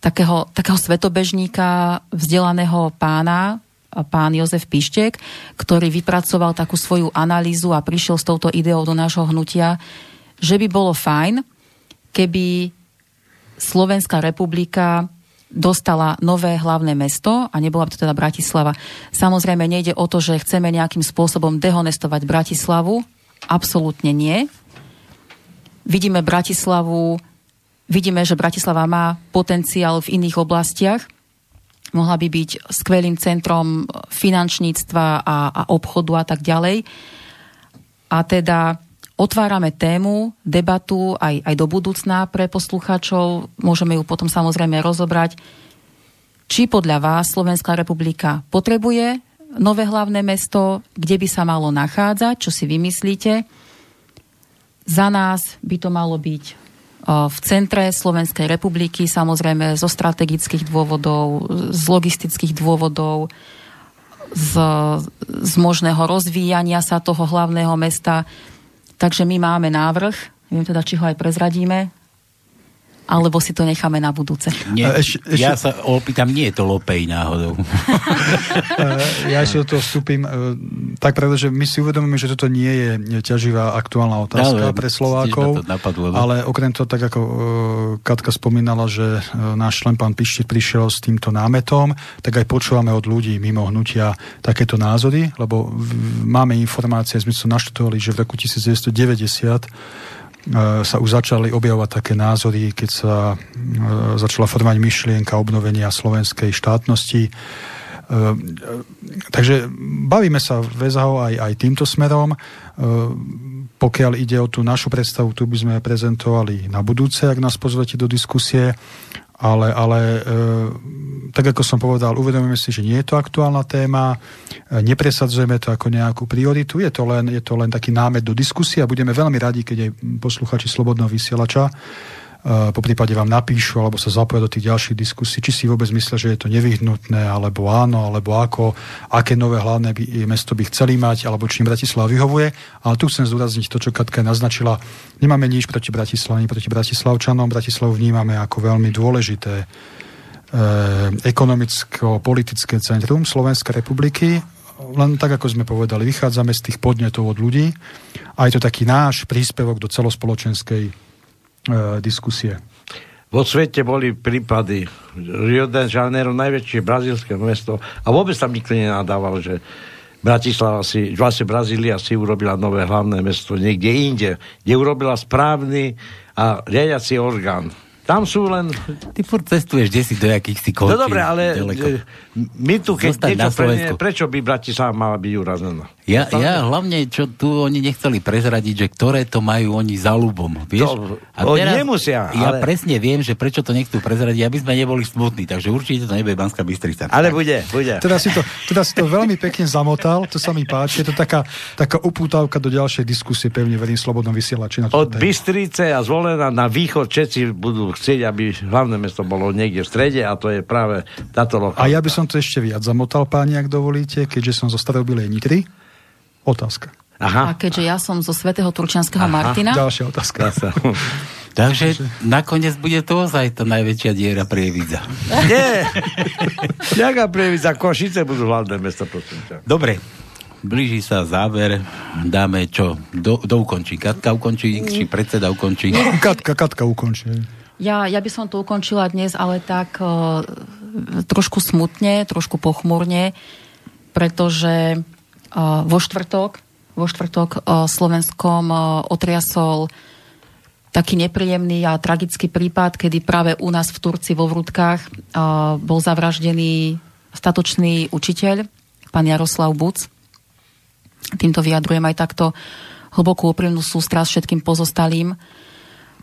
takého, takého svetobežníka, vzdelaného pána, pán Jozef Pištek, ktorý vypracoval takú svoju analýzu a prišiel s touto ideou do nášho hnutia, že by bolo fajn, keby Slovenská republika dostala nové hlavné mesto a nebola by to teda Bratislava. Samozrejme nejde o to, že chceme nejakým spôsobom dehonestovať Bratislavu. Absolútne nie. Vidíme Bratislavu, vidíme, že Bratislava má potenciál v iných oblastiach, mohla by byť skvelým centrom finančníctva a, a obchodu a tak ďalej. A teda otvárame tému, debatu aj, aj do budúcna pre poslucháčov. Môžeme ju potom samozrejme rozobrať. Či podľa vás Slovenská republika potrebuje nové hlavné mesto, kde by sa malo nachádzať, čo si vymyslíte. Za nás by to malo byť v centre Slovenskej republiky, samozrejme zo strategických dôvodov, z logistických dôvodov, z, z možného rozvíjania sa toho hlavného mesta. Takže my máme návrh, neviem teda, či ho aj prezradíme. Alebo si to necháme na budúce? Nie, eš, eš, ja sa opýtam, nie je to lopej náhodou. *laughs* ja ešte do toho vstúpim. E, tak pravda, že my si uvedomíme, že toto nie je ťaživá aktuálna otázka no, pre Slovákov, napadlo, ale okrem toho, tak ako e, Katka spomínala, že e, náš člen pán Pištit prišiel s týmto námetom, tak aj počúvame od ľudí mimo hnutia takéto názory, lebo máme informácie, sme sa naštudovali, že v roku 1990 E, sa už začali objavovať také názory, keď sa e, začala formovať myšlienka obnovenia slovenskej štátnosti. E, takže bavíme sa v VSHO aj, aj týmto smerom. Pokiaľ ide o tú našu predstavu, tu by sme prezentovali na budúce, ak nás pozvete do diskusie ale, ale e, tak ako som povedal, uvedomíme si, že nie je to aktuálna téma, e, nepresadzujeme to ako nejakú prioritu, je to len, je to len taký námet do diskusie a budeme veľmi radi, keď aj posluchači Slobodného vysielača po prípade vám napíšu alebo sa zapoja do tých ďalších diskusí, či si vôbec myslia, že je to nevyhnutné, alebo áno, alebo ako, aké nové hlavné by, mesto by chceli mať, alebo či im Bratislava vyhovuje. Ale tu chcem zdôrazniť to, čo Katka naznačila. Nemáme nič proti Bratislave, proti Bratislavčanom. Bratislavu vnímame ako veľmi dôležité e, ekonomicko-politické centrum Slovenskej republiky. Len tak, ako sme povedali, vychádzame z tých podnetov od ľudí a je to taký náš príspevok do celospoločenskej diskusie. Vo svete boli prípady. Rio de Janeiro, najväčšie brazílske mesto. A vôbec tam nikto nenadával, že Bratislava si, vlastne Brazília si urobila nové hlavné mesto niekde inde, kde urobila správny a riadiaci orgán tam sú len... Ty furt cestuješ, kde si do jakých si končí. No dobre, ale ďaleko. my tu, keď Zostať niečo pre, prečo by Bratislava mala byť urazená? Ja, ja hlavne, čo tu oni nechceli prezradiť, že ktoré to majú oni za ľubom. Vieš? To, a teraz, nemusia. Ja ale... presne viem, že prečo to nechcú prezradiť, aby sme neboli smutní. Takže určite to nebude Banská Bystrica. Ale bude, bude. Teda si, to, teda si to veľmi pekne zamotal, to sa mi páči. Je to taká, taká upútavka do ďalšej diskusie, pevne verím, Slobodnom vysielači. Od Bystrice a zvolená na východ všetci budú chcieť, aby hlavné mesto bolo niekde v strede a to je práve táto lokalita. A ja by som to ešte viac zamotal, páni, ak dovolíte, keďže som zo Starobilej Nitry. Otázka. Aha. A keďže ja som zo svätého Turčianského Martina. Ďalšia otázka. *laughs* Takže nakoniec bude to ozaj tá najväčšia diera Prievidza. *laughs* Nie! Jaká Prievidza? Košice budú hlavné prosím Dobre, blíži sa záver, dáme čo? Do, do ukončí. Katka ukončí, či predseda ukončí? Katka, Katka ukončí. Ja, ja by som to ukončila dnes, ale tak uh, trošku smutne, trošku pochmurne, pretože uh, vo štvrtok, vo štvrtok uh, Slovenskom uh, otriasol taký nepríjemný a tragický prípad, kedy práve u nás v Turci vo Vrútkach uh, bol zavraždený statočný učiteľ, pán Jaroslav Buc Týmto vyjadrujem aj takto hlbokú úprimnú sústrasť všetkým pozostalým.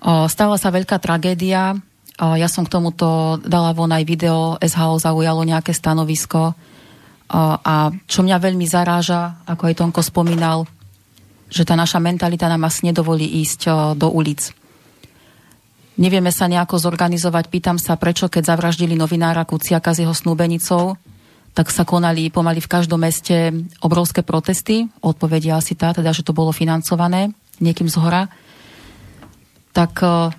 Stala sa veľká tragédia. Ja som k tomuto dala von aj video. SHO zaujalo nejaké stanovisko. A čo mňa veľmi zaráža, ako aj Tonko spomínal, že tá naša mentalita nám asi nedovolí ísť do ulic. Nevieme sa nejako zorganizovať. Pýtam sa, prečo keď zavraždili novinára Kuciaka s jeho snúbenicou, tak sa konali pomaly v každom meste obrovské protesty. Odpovedia asi tá, teda, že to bolo financované niekým z hora. Tak uh,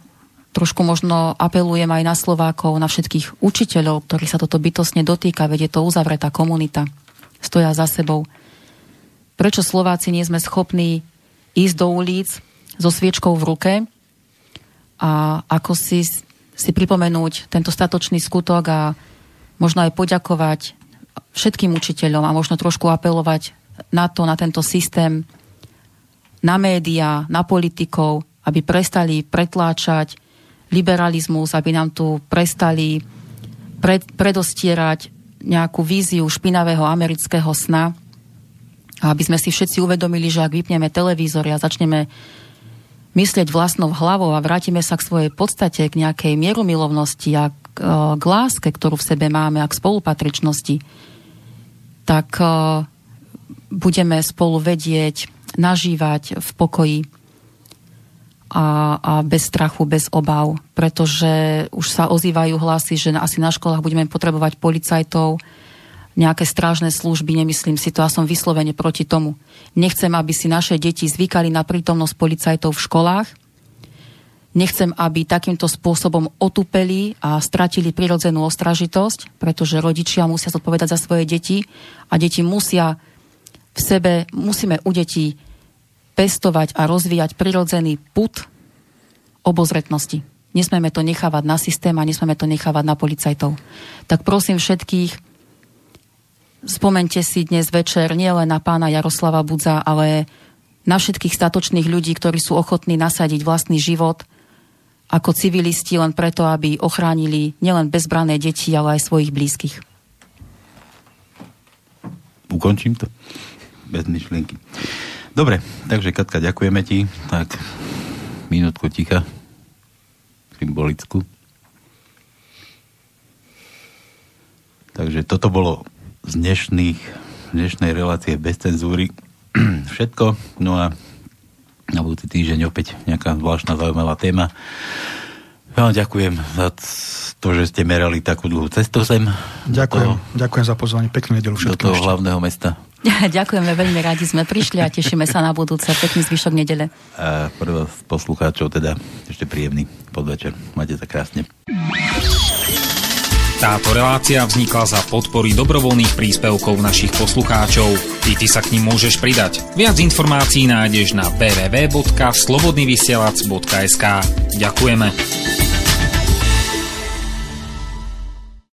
trošku možno apelujem aj na Slovákov, na všetkých učiteľov, ktorých sa toto bytosne dotýka, veď je to uzavretá komunita. Stoja za sebou. Prečo Slováci nie sme schopní ísť do ulic so sviečkou v ruke a ako si, si pripomenúť tento statočný skutok a možno aj poďakovať všetkým učiteľom a možno trošku apelovať na to, na tento systém, na médiá, na politikov, aby prestali pretláčať liberalizmus, aby nám tu prestali pred, predostierať nejakú víziu špinavého amerického sna. A aby sme si všetci uvedomili, že ak vypneme televízor a začneme myslieť vlastnou hlavou a vrátime sa k svojej podstate, k nejakej mierumilovnosti a k, e, k láske, ktorú v sebe máme a k spolupatričnosti, tak uh, budeme spolu vedieť, nažívať v pokoji a, a bez strachu, bez obav, pretože už sa ozývajú hlasy, že asi na školách budeme potrebovať policajtov, nejaké strážne služby, nemyslím si to a som vyslovene proti tomu. Nechcem, aby si naše deti zvykali na prítomnosť policajtov v školách. Nechcem, aby takýmto spôsobom otupeli a stratili prirodzenú ostražitosť, pretože rodičia musia zodpovedať za svoje deti a deti musia v sebe, musíme u detí pestovať a rozvíjať prirodzený put obozretnosti. Nesmieme to nechávať na systém a nesmieme to nechávať na policajtov. Tak prosím všetkých, spomente si dnes večer nielen na pána Jaroslava Budza, ale na všetkých statočných ľudí, ktorí sú ochotní nasadiť vlastný život ako civilisti len preto, aby ochránili nielen bezbrané deti, ale aj svojich blízkych. Ukončím to. Bez myšlienky. Dobre, takže Katka, ďakujeme ti. Tak, minútku ticha. Symbolickú. Takže toto bolo z dnešných, dnešnej relácie bez cenzúry *clears throat* všetko. No a na budúci týždeň opäť nejaká zvláštna zaujímavá téma. Ja vám ďakujem za to, že ste merali takú dlhú cestu sem. Ďakujem, toho, ďakujem za pozvanie. Peknú nedelu všetkým. Do toho ešte. hlavného mesta. *laughs* Ďakujeme, veľmi radi sme prišli a tešíme sa na budúce. Pekný zvyšok nedele. A prvá poslucháčov teda ešte príjemný podvečer. Majte sa krásne. Táto relácia vznikla za podpory dobrovoľných príspevkov našich poslucháčov. Ty, ty sa k ním môžeš pridať. Viac informácií nájdeš na www.slobodnyvysielac.sk Ďakujeme.